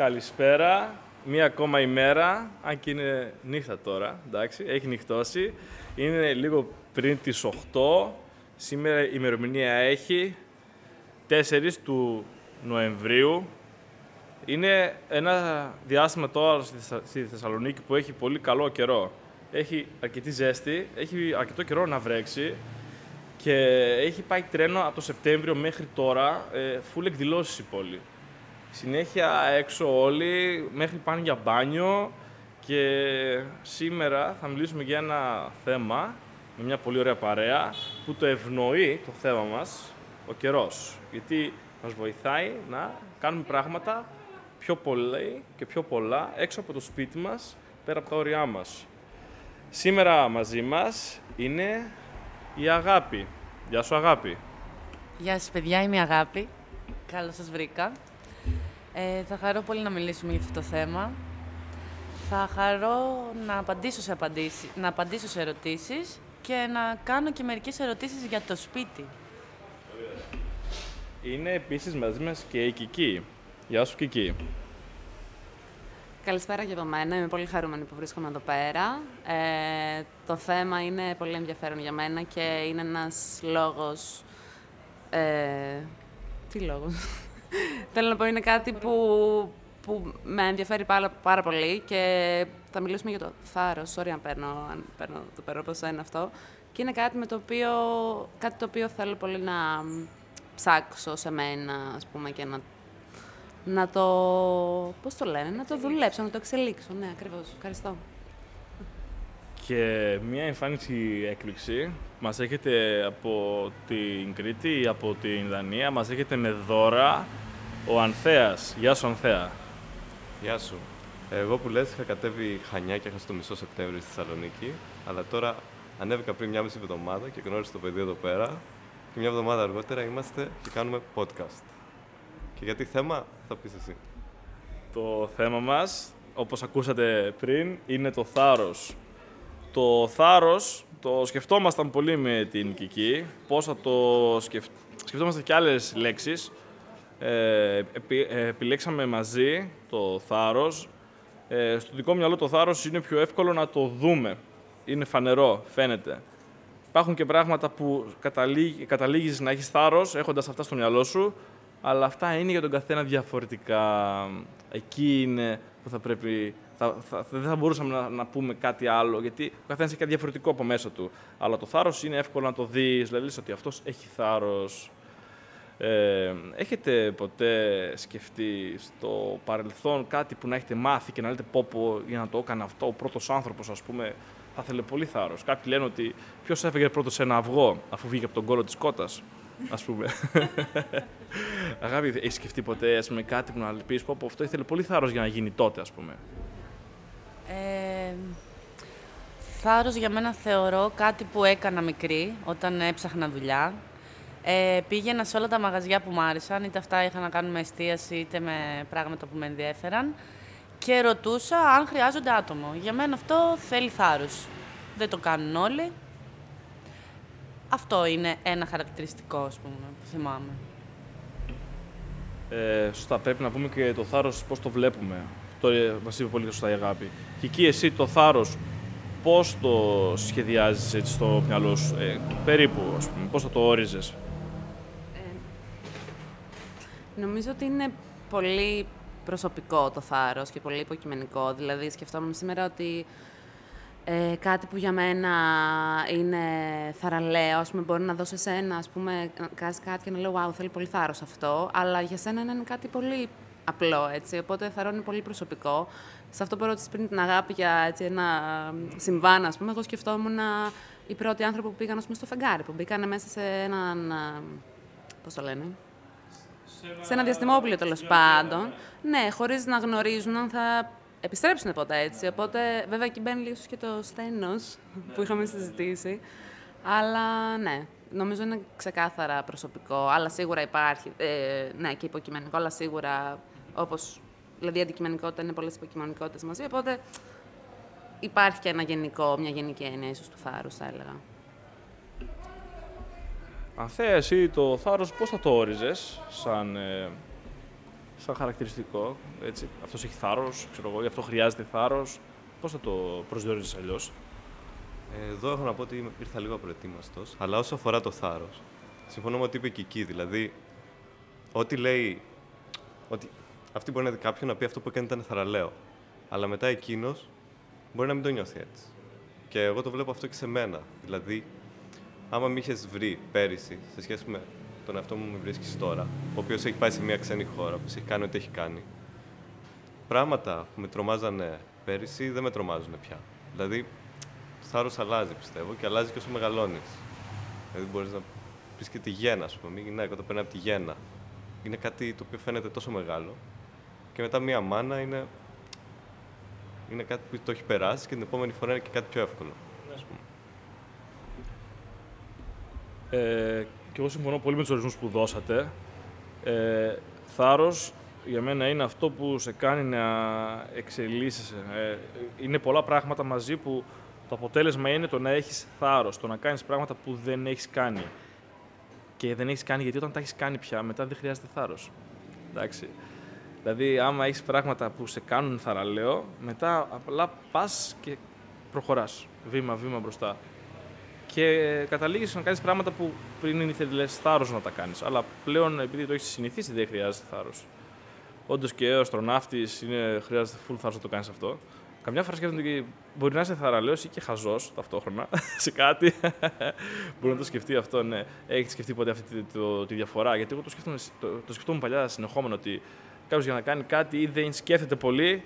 Καλησπέρα. Μία ακόμα ημέρα, αν και είναι νύχτα τώρα, εντάξει, έχει νυχτώσει. Είναι λίγο πριν τις 8. Σήμερα η ημερομηνία έχει 4 του Νοεμβρίου. Είναι ένα διάστημα τώρα στη Θεσσαλονίκη που έχει πολύ καλό καιρό. Έχει αρκετή ζέστη, έχει αρκετό καιρό να βρέξει και έχει πάει τρένο από το Σεπτέμβριο μέχρι τώρα, ε, full εκδηλώσεις η πόλη. Συνέχεια έξω όλοι, μέχρι πάνε για μπάνιο και σήμερα θα μιλήσουμε για ένα θέμα με μια πολύ ωραία παρέα που το ευνοεί το θέμα μας ο καιρός. Γιατί μας βοηθάει να κάνουμε πράγματα πιο πολλά και πιο πολλά έξω από το σπίτι μας, πέρα από τα όρια μας. Σήμερα μαζί μας είναι η Αγάπη. Γεια σου Αγάπη. Γεια σας παιδιά, είμαι η Αγάπη. Καλώς σας βρήκα. Ε, θα χαρώ πολύ να μιλήσουμε για αυτό το θέμα. Θα χαρώ να απαντήσω σε, απαντήσεις, να απαντήσω σε ερωτήσεις και να κάνω και μερικές ερωτήσεις για το σπίτι. Είναι επίσης μαζί μας και η Κική. Γεια σου Κική. Καλησπέρα και από μένα. Είμαι πολύ χαρούμενη που βρίσκομαι εδώ πέρα. Ε, το θέμα είναι πολύ ενδιαφέρον για μένα και είναι ένας λόγος... Ε, τι λόγος; Θέλω να πω, είναι κάτι που, που με ενδιαφέρει πάρα, πάρα πολύ και θα μιλήσουμε για το θάρρος. Sorry αν παίρνω, αν παίρνω, το παίρνω από σένα αυτό. Και είναι κάτι, με το οποίο, κάτι το οποίο θέλω πολύ να ψάξω σε μένα, ας πούμε, και να να το, πώς το λένε, να το δουλέψω, να το εξελίξω. Ναι, ακριβώς. Ευχαριστώ. Και μια εμφάνιση έκπληξη μας έχετε από την Κρήτη ή από την Δανία, μας έχετε με δώρα ο Ανθέας. Γεια σου Ανθέα. Γεια σου. Εγώ που λες είχα κατέβει Χανιά και είχα στο μισό Σεπτέμβριο στη Θεσσαλονίκη, αλλά τώρα ανέβηκα πριν μια μισή εβδομάδα και γνώρισα το παιδί εδώ πέρα και μια εβδομάδα αργότερα είμαστε και κάνουμε podcast. Και γιατί θέμα θα πεις εσύ; Το θέμα μας, όπως ακούσατε πριν, είναι το θάρρος. Το θάρρος το σκεφτόμασταν πολύ με την Κική, πώς θα το σκεφ... σκεφτόμαστε και άλλες λέξεις. Ε, επιλέξαμε μαζί το θάρρος. Ε, στο δικό μυαλό το θάρρος είναι πιο εύκολο να το δούμε. Είναι φανερό, φαίνεται. Υπάρχουν και πράγματα που καταλήγει, καταλήγεις να έχεις θάρρος έχοντας αυτά στο μυαλό σου, αλλά αυτά είναι για τον καθένα διαφορετικά. Εκεί είναι που θα πρέπει. Θα, θα, δεν θα μπορούσαμε να, να πούμε κάτι άλλο, γιατί ο καθένας έχει κάτι διαφορετικό από μέσα του. Αλλά το θάρρος είναι εύκολο να το δεις, δηλαδή ότι αυτός έχει θάρρος. Ε, έχετε ποτέ σκεφτεί στο παρελθόν κάτι που να έχετε μάθει και να λέτε πω, πω για να το έκανε αυτό ο πρώτος άνθρωπος, ας πούμε, θα ήθελε πολύ θάρρος. Κάποιοι λένε ότι ποιος έφεγε πρώτος ένα αυγό αφού βγήκε από τον κόλλο της κότας ας πούμε. Αγάπη, έχεις σκεφτεί ποτέ ας πούμε, κάτι που να πεις πω, αυτό ήθελε πολύ θάρρος για να γίνει τότε, ας πούμε. Ε, θάρρος για μένα θεωρώ κάτι που έκανα μικρή, όταν έψαχνα δουλειά. Ε, πήγαινα σε όλα τα μαγαζιά που μου άρεσαν, είτε αυτά είχαν να κάνουν με εστίαση, είτε με πράγματα που με ενδιέφεραν και ρωτούσα αν χρειάζονται άτομο. Για μένα αυτό θέλει θάρρος. Δεν το κάνουν όλοι, αυτό είναι ένα χαρακτηριστικό, ας πούμε, που θυμάμαι. Ε, σωστά, πρέπει να πούμε και το θάρρος πώς το βλέπουμε. Το ε, μας είπε πολύ σωστά η Αγάπη. Και εκεί εσύ το θάρρος πώς το σχεδιάζεις έτσι στο μυαλό σου, ε, περίπου, ας πούμε, πώς θα το όριζες; Ε, νομίζω ότι είναι πολύ προσωπικό το θάρρος και πολύ υποκειμενικό. Δηλαδή, σκεφτόμουν σήμερα ότι ε, κάτι που για μένα είναι θαραλέο, ας πούμε, μπορεί να δώσει εσένα, ας πούμε, να κάνεις κάτι και να λέω «Wow, θέλει πολύ θάρρος αυτό», αλλά για σένα είναι κάτι πολύ απλό, έτσι, οπότε θαρρό είναι πολύ προσωπικό. Σε αυτό που ρώτησες πριν την αγάπη για έτσι, ένα συμβάν, ας πούμε, εγώ σκεφτόμουν οι πρώτοι άνθρωποι που πήγαν, ας πούμε, στο φεγγάρι, που μπήκαν μέσα σε έναν, πώς το λένε, σε ένα διαστημόπλαιο τέλος πάντων. Ναι, χωρίς να γνωρίζουν αν θα επιστρέψουν ποτέ έτσι. Οπότε, βέβαια, εκεί μπαίνει λίγο και το στένο που είχαμε συζητήσει. Αλλά ναι, νομίζω είναι ξεκάθαρα προσωπικό. Αλλά σίγουρα υπάρχει. Ε, ναι, και υποκειμενικό, αλλά σίγουρα όπως. Δηλαδή, αντικειμενικότητα είναι πολλές υποκειμενικότητες μαζί. Οπότε υπάρχει και ένα γενικό, μια γενική έννοια ίσως του θάρρους, θα έλεγα. Αν εσύ το θάρρος πώς θα το όριζες σαν, ε, σαν χαρακτηριστικό. Έτσι. Αυτός έχει θάρρος, ξέρω εγώ, γι' αυτό χρειάζεται θάρρος. Πώς θα το προσδιορίζεις αλλιώς; Εδώ έχω να πω ότι ήρθα λίγο απροετοίμαστο, αλλά όσο αφορά το θάρρος, συμφωνώ με ό,τι είπε και εκεί. Δηλαδή, ό,τι λέει. Ότι αυτή μπορεί να δει κάποιον να πει αυτό που έκανε ήταν θαραλέο. Αλλά μετά εκείνος μπορεί να μην το νιώθει έτσι. Και εγώ το βλέπω αυτό και σε μένα. Δηλαδή, άμα με είχες βρει πέρυσι σε σχέση με τον εαυτό μου που με βρίσκεις τώρα, ο οποίος έχει πάει σε μια ξένη χώρα, που έχει κάνει ό,τι έχει κάνει, πράγματα που με τρομάζανε πέρυσι δεν με τρομάζουν πια. Δηλαδή, θάρρος αλλάζει πιστεύω και αλλάζει και όσο μεγαλώνεις. Δηλαδή, μπορείς να πεις και τη γέννα, ας πούμε. Μια γυναίκα όταν παίρνει από τη γέννα. Είναι κάτι το οποίο φαίνεται τόσο μεγάλο. Και μετά μια μάνα είναι, είναι κάτι που το έχει περάσει και την επόμενη φορά είναι και κάτι πιο εύκολο. Ας πούμε. Ε, και εγώ συμφωνώ πολύ με τους ορισμούς που δώσατε. Ε, θάρρος για μένα είναι αυτό που σε κάνει να εξελίσσεσαι. Ε, είναι πολλά πράγματα μαζί που το αποτέλεσμα είναι το να έχεις θάρρος, το να κάνεις πράγματα που δεν έχεις κάνει. Και δεν έχεις κάνει γιατί όταν τα έχεις κάνει πια, μετά δεν χρειάζεται θάρρος. Εντάξει. Δηλαδή, άμα έχεις πράγματα που σε κάνουν θαραλέο, μετά απλά πας και προχωράς βήμα-βήμα μπροστά. Και καταλήγεις να κάνεις πράγματα που πριν ήθελες θάρρος να τα κάνεις. Αλλά πλέον, επειδή το έχεις συνηθίσει, δεν χρειάζεται θάρρος. Όντως και ο αστροναύτης χρειάζεται full θάρρος να το κάνεις αυτό. Καμιά φορά σκέφτονται ότι μπορεί να είσαι θαραλέος ή και χαζός ταυτόχρονα σε κάτι. μπορεί να το σκεφτεί αυτό, ναι. Έχεις σκεφτεί ποτέ αυτή τη, το, τη διαφορά; Γιατί εγώ το, σκέφτομαι, το, το σκεφτόμουν παλιά συνεχόμενο ότι κάποιος για να κάνει κάτι ή δεν σκέφτεται πολύ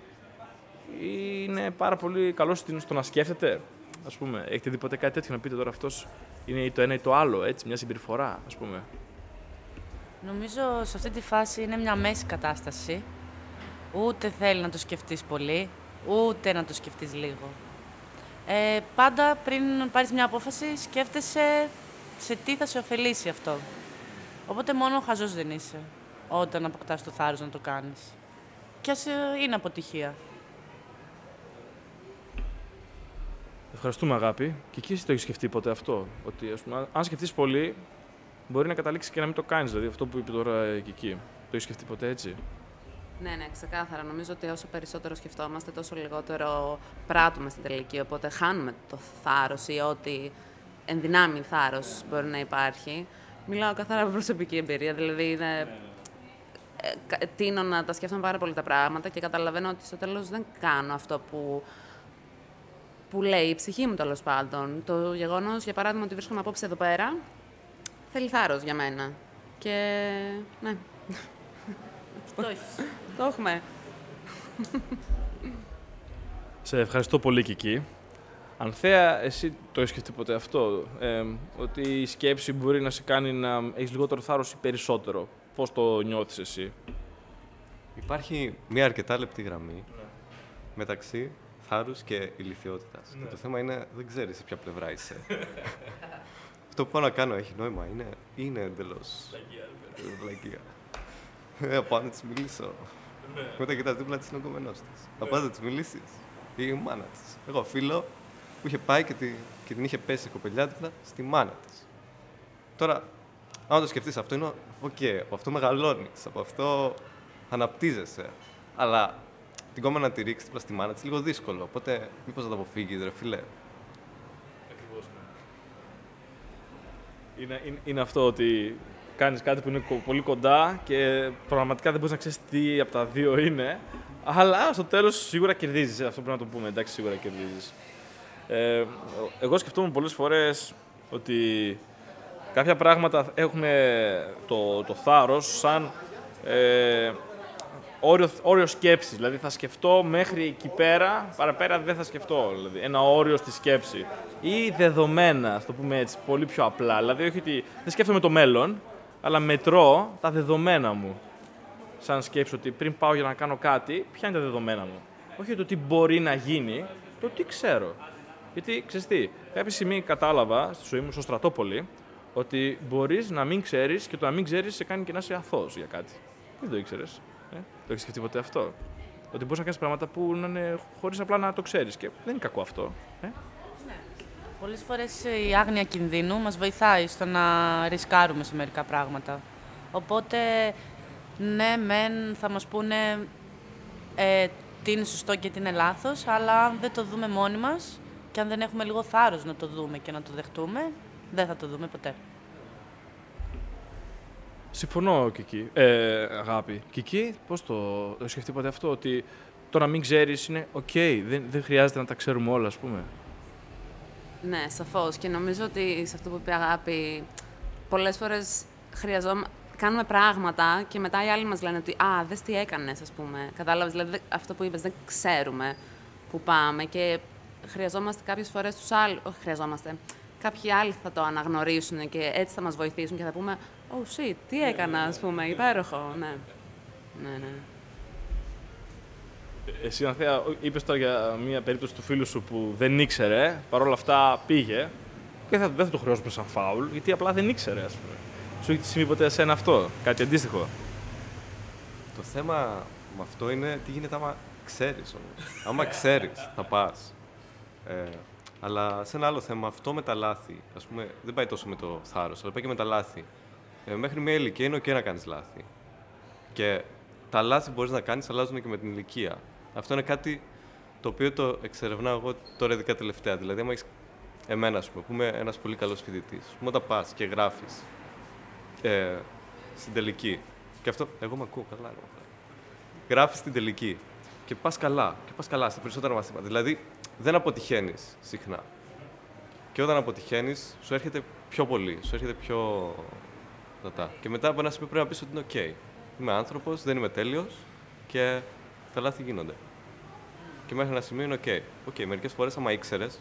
ή είναι πάρα πολύ καλό στο να σκέφτεται. Α πούμε, έχετε δει ποτέ κάτι τέτοιο να πείτε τώρα αυτός είναι ή το ένα ή το άλλο, έτσι, μια συμπεριφορά, ας πούμε; Νομίζω σε αυτή τη φάση είναι μια μέση κατάσταση. Ούτε θέλει να το σκεφτείς πολύ, ούτε να το σκεφτείς λίγο. Ε, πάντα πριν πάρεις μια απόφαση σκέφτεσαι σε τι θα σε ωφελήσει αυτό. Οπότε μόνο ο χαζός δεν είσαι όταν αποκτάς το θάρρος να το κάνεις. Και ας ε, είναι αποτυχία. Ευχαριστούμε αγάπη. Και εκεί εσύ το έχεις σκεφτεί ποτέ αυτό. Ότι ας πούμε, αν σκεφτείς πολύ, μπορεί να καταλήξεις και να μην το κάνεις. Δηλαδή αυτό που είπε τώρα και εκεί. Το έχεις σκεφτεί ποτέ έτσι; Ναι, ναι, ξεκάθαρα. Νομίζω ότι όσο περισσότερο σκεφτόμαστε, τόσο λιγότερο πράττουμε στην τελική. Οπότε χάνουμε το θάρρος ή ό,τι ενδυνάμει θάρρος μπορεί να υπάρχει. Μιλάω καθαρά από προσωπική εμπειρία. Δηλαδή, είναι... Ε, τίνω να τα σκέφτομαι πάρα πολύ τα πράγματα και καταλαβαίνω ότι στο τέλος δεν κάνω αυτό που που λέει η ψυχή μου τέλος πάντων. Το γεγονός, για παράδειγμα, ότι βρίσκομαι απόψε εδώ πέρα, θέλει θάρρος για μένα. Και. ναι. Το έχεις. Το έχουμε. Σε ευχαριστώ πολύ, Κική. Ανθέα, εσύ το έχεις σκεφτεί ποτέ αυτό, ε, ότι η σκέψη μπορεί να σε κάνει να έχεις λιγότερο θάρρος ή περισσότερο; Πώς το νιώθεις εσύ; Υπάρχει μια αρκετά λεπτή γραμμή μεταξύ θάρρους και ηλικιότητας. Και το θέμα είναι, δεν ξέρεις σε ποια πλευρά είσαι. Αυτό που πάω να κάνω έχει νόημα, είναι, είναι εντελώς... Λαϊκία. Ε, πάω να της μιλήσω. Μετά κοιτάς δίπλα της είναι ο γκόμενός της. Θα πας να της μιλήσεις. Ή η μάνα της. Εγώ φίλο που είχε πάει και, τη, και την είχε πέσει η κοπελιά της στη μάνα της. Τώρα, άμα το σκεφτείς αυτό, είναι OK, okay, από αυτό μεγαλώνεις, από αυτό αναπτύζεσαι. Αλλά την γκόμενα να τη ρίξεις δίπλα στη μάνα της λίγο δύσκολο. Οπότε, μήπως θα το αποφύγεις, ρε φιλέ. Ακριβώς, ναι. Είναι, είναι, είναι αυτό ότι κάνεις κάτι που είναι κο- πολύ κοντά και πραγματικά δεν μπορείς να ξέρεις τι από τα δύο είναι. Αλλά στο τέλος σίγουρα κερδίζεις, αυτό πρέπει να το πούμε, εντάξει σίγουρα κερδίζεις. Ε, εγώ σκεφτόμουν πολλές φορές ότι κάποια πράγματα έχουν το, το θάρρος σαν ε, όριο, όριο σκέψης. Δηλαδή θα σκεφτώ μέχρι εκεί πέρα, παραπέρα δεν θα σκεφτώ. Δηλαδή, ένα όριο στη σκέψη. Ή δεδομένα, ας το πούμε έτσι, πολύ πιο απλά. Δηλαδή όχι ότι δεν σκέφτομαι το μέλλον, αλλά μετρώ τα δεδομένα μου. Σαν σκέψη ότι πριν πάω για να κάνω κάτι, ποια είναι τα δεδομένα μου. Όχι το τι μπορεί να γίνει, το τι ξέρω. Γιατί ξέρεις τι, κάποια στιγμή κατάλαβα στη ζωή μου στο στρατόπολη ότι μπορείς να μην ξέρεις και το να μην ξέρεις σε κάνει και να είσαι αθώος για κάτι. Δεν το ήξερες. Ε; Το έχεις σκεφτεί ποτέ αυτό; Ότι μπορείς να κάνεις πράγματα που να είναι χωρίς απλά να το ξέρεις. Και δεν είναι κακό αυτό. Ε; Πολλές φορές ε, η άγνοια κινδύνου μας βοηθάει στο να ρισκάρουμε σε μερικά πράγματα. Οπότε ναι, μεν θα μας πούνε ε, τι είναι σωστό και τι είναι λάθος, αλλά αν δεν το δούμε μόνοι μας και αν δεν έχουμε λίγο θάρρος να το δούμε και να το δεχτούμε, δεν θα το δούμε ποτέ. Συμφωνώ, Κική. Ε, αγάπη. Κική, πώς το, το σκεφτεί ποτέ αυτό, ότι το να μην ξέρεις είναι οκ, δεν, δεν χρειάζεται να τα ξέρουμε όλα, ας πούμε. Ναι, σαφώς. Και νομίζω ότι σε αυτό που είπε η Αγάπη, πολλές φορές χρειαζόμαστε κάνουμε πράγματα και μετά οι άλλοι μας λένε ότι «Α, δες τι έκανες», ας πούμε. Κατάλαβες, δηλαδή αυτό που είπες, δεν ξέρουμε που πάμε και χρειαζόμαστε κάποιες φορές τους άλλους, όχι χρειαζόμαστε, κάποιοι άλλοι θα το αναγνωρίσουν και έτσι θα μας βοηθήσουν και θα πούμε «Oh shit, τι έκανα», ας πούμε, υπέροχο, ναι. Ναι, ναι. Εσύ, Ανθέα, είπες τώρα για μια περίπτωση του φίλου σου που δεν ήξερε, παρόλα αυτά πήγε και θα, δεν θα το χρεώσουμε σαν φάουλ, γιατί απλά δεν ήξερε, ας πούμε. Σου έχει συμβεί ποτέ εσένα αυτό, κάτι αντίστοιχο; Το θέμα με αυτό είναι τι γίνεται άμα ξέρεις όμως. άμα ξέρεις, θα πας. Ε, αλλά σε ένα άλλο θέμα, αυτό με τα λάθη, ας πούμε, δεν πάει τόσο με το θάρρος, αλλά πάει και με τα λάθη. Ε, μέχρι μια ηλικία είναι ok να κάνεις λάθη. Και τα λάθη μπορείς να κάνεις αλλάζουν και με την ηλικία. Αυτό είναι κάτι το οποίο το εξερευνάω εγώ τώρα ειδικά τελευταία. Δηλαδή, άμα έχεις εμένα, ας πούμε, που είμαι ένας πολύ καλός φοιτητής, πούμε, όταν πας και γράφεις ε, στην τελική. Και αυτό, εγώ με ακούω καλά. Εγώ. Γράφεις στην τελική και πας καλά. Και πας καλά στα περισσότερα μαθήματα. Δηλαδή, δεν αποτυχαίνεις συχνά. Και όταν αποτυχαίνεις, σου έρχεται πιο πολύ, σου έρχεται πιο δυνατά. Και μετά από ένα σημείο πρέπει να πεις ότι είναι OK. Είμαι άνθρωπος, δεν είμαι τέλειος και τα λάθη γίνονται. Και μέχρι ένα σημείο είναι OK. OK, μερικές φορές, άμα ήξερες,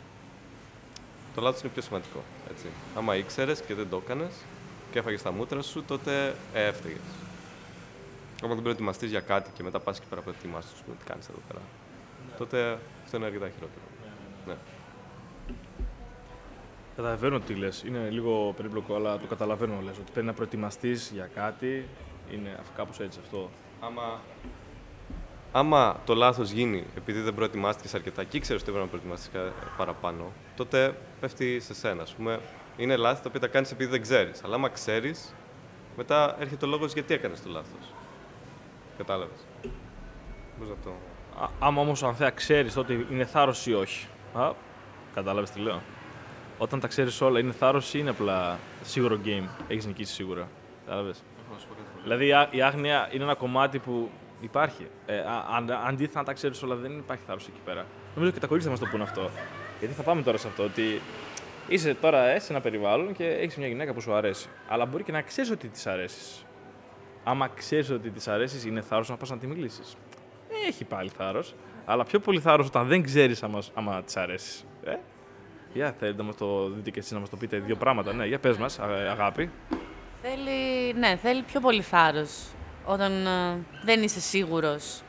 το λάθος είναι πιο σημαντικό. Έτσι. Άμα ήξερες και δεν το έκανες, και έφαγες τα μούτρα σου, τότε ε, έφταιγες. Άμα δεν προετοιμαστείς για κάτι και μετά πας και πέρα προετοιμάσεις, πούμε, τι κάνεις εδώ πέρα. Ναι. Τότε αυτό είναι αρκετά χειρότερο. Ναι. ναι. Καταλαβαίνω τι λες. Είναι λίγο περίπλοκο, αλλά το καταλαβαίνω λες. Ότι πρέπει να προετοιμαστείς για κάτι. Είναι κάπως έτσι αυτό. Άμα, άμα το λάθος γίνει επειδή δεν προετοιμάστηκες αρκετά και ήξερες ότι πρέπει να προετοιμαστείς παραπάνω, τότε πέφτει σε σένα. Α πούμε, είναι λάθη τα οποία τα κάνεις επειδή δεν ξέρεις. Αλλά άμα ξέρεις, μετά έρχεται ο λόγος γιατί έκανες το λάθος. Κατάλαβες. Πώς να το. Α, άμα όμως αν θέλει ξέρεις ότι είναι θάρρος ή όχι. Α, κατάλαβες τι λέω. Όταν τα ξέρεις όλα, είναι θάρρος ή είναι απλά σίγουρο game. Έχεις νικήσει σίγουρα. Κατάλαβες. Δηλαδή η άγνοια είναι ένα κομμάτι που υπάρχει. Ε, αν, αντίθετα, αν τα ξέρεις όλα, δεν υπάρχει θάρρος εκεί πέρα. Νομίζω και τα κορίτσια μας το πούνε αυτό. Γιατί θα πάμε τώρα σε αυτό, ότι Είσαι τώρα ε, σε ένα περιβάλλον και έχεις μια γυναίκα που σου αρέσει. Αλλά μπορεί και να ξέρεις ότι της αρέσεις. Άμα ξέρεις ότι της αρέσεις, είναι θάρρος να πας να τη μιλήσεις. Έχει πάλι θάρρος. Αλλά πιο πολύ θάρρος όταν δεν ξέρεις άμα, άμα της αρέσεις. Ε; Για θέλετε να μας το δείτε και εσείς να μας το πείτε δύο πράγματα. Ναι, για πες μας, αγάπη. Θέλει, ναι, θέλει πιο πολύ θάρρος όταν ε, δεν είσαι σίγουρος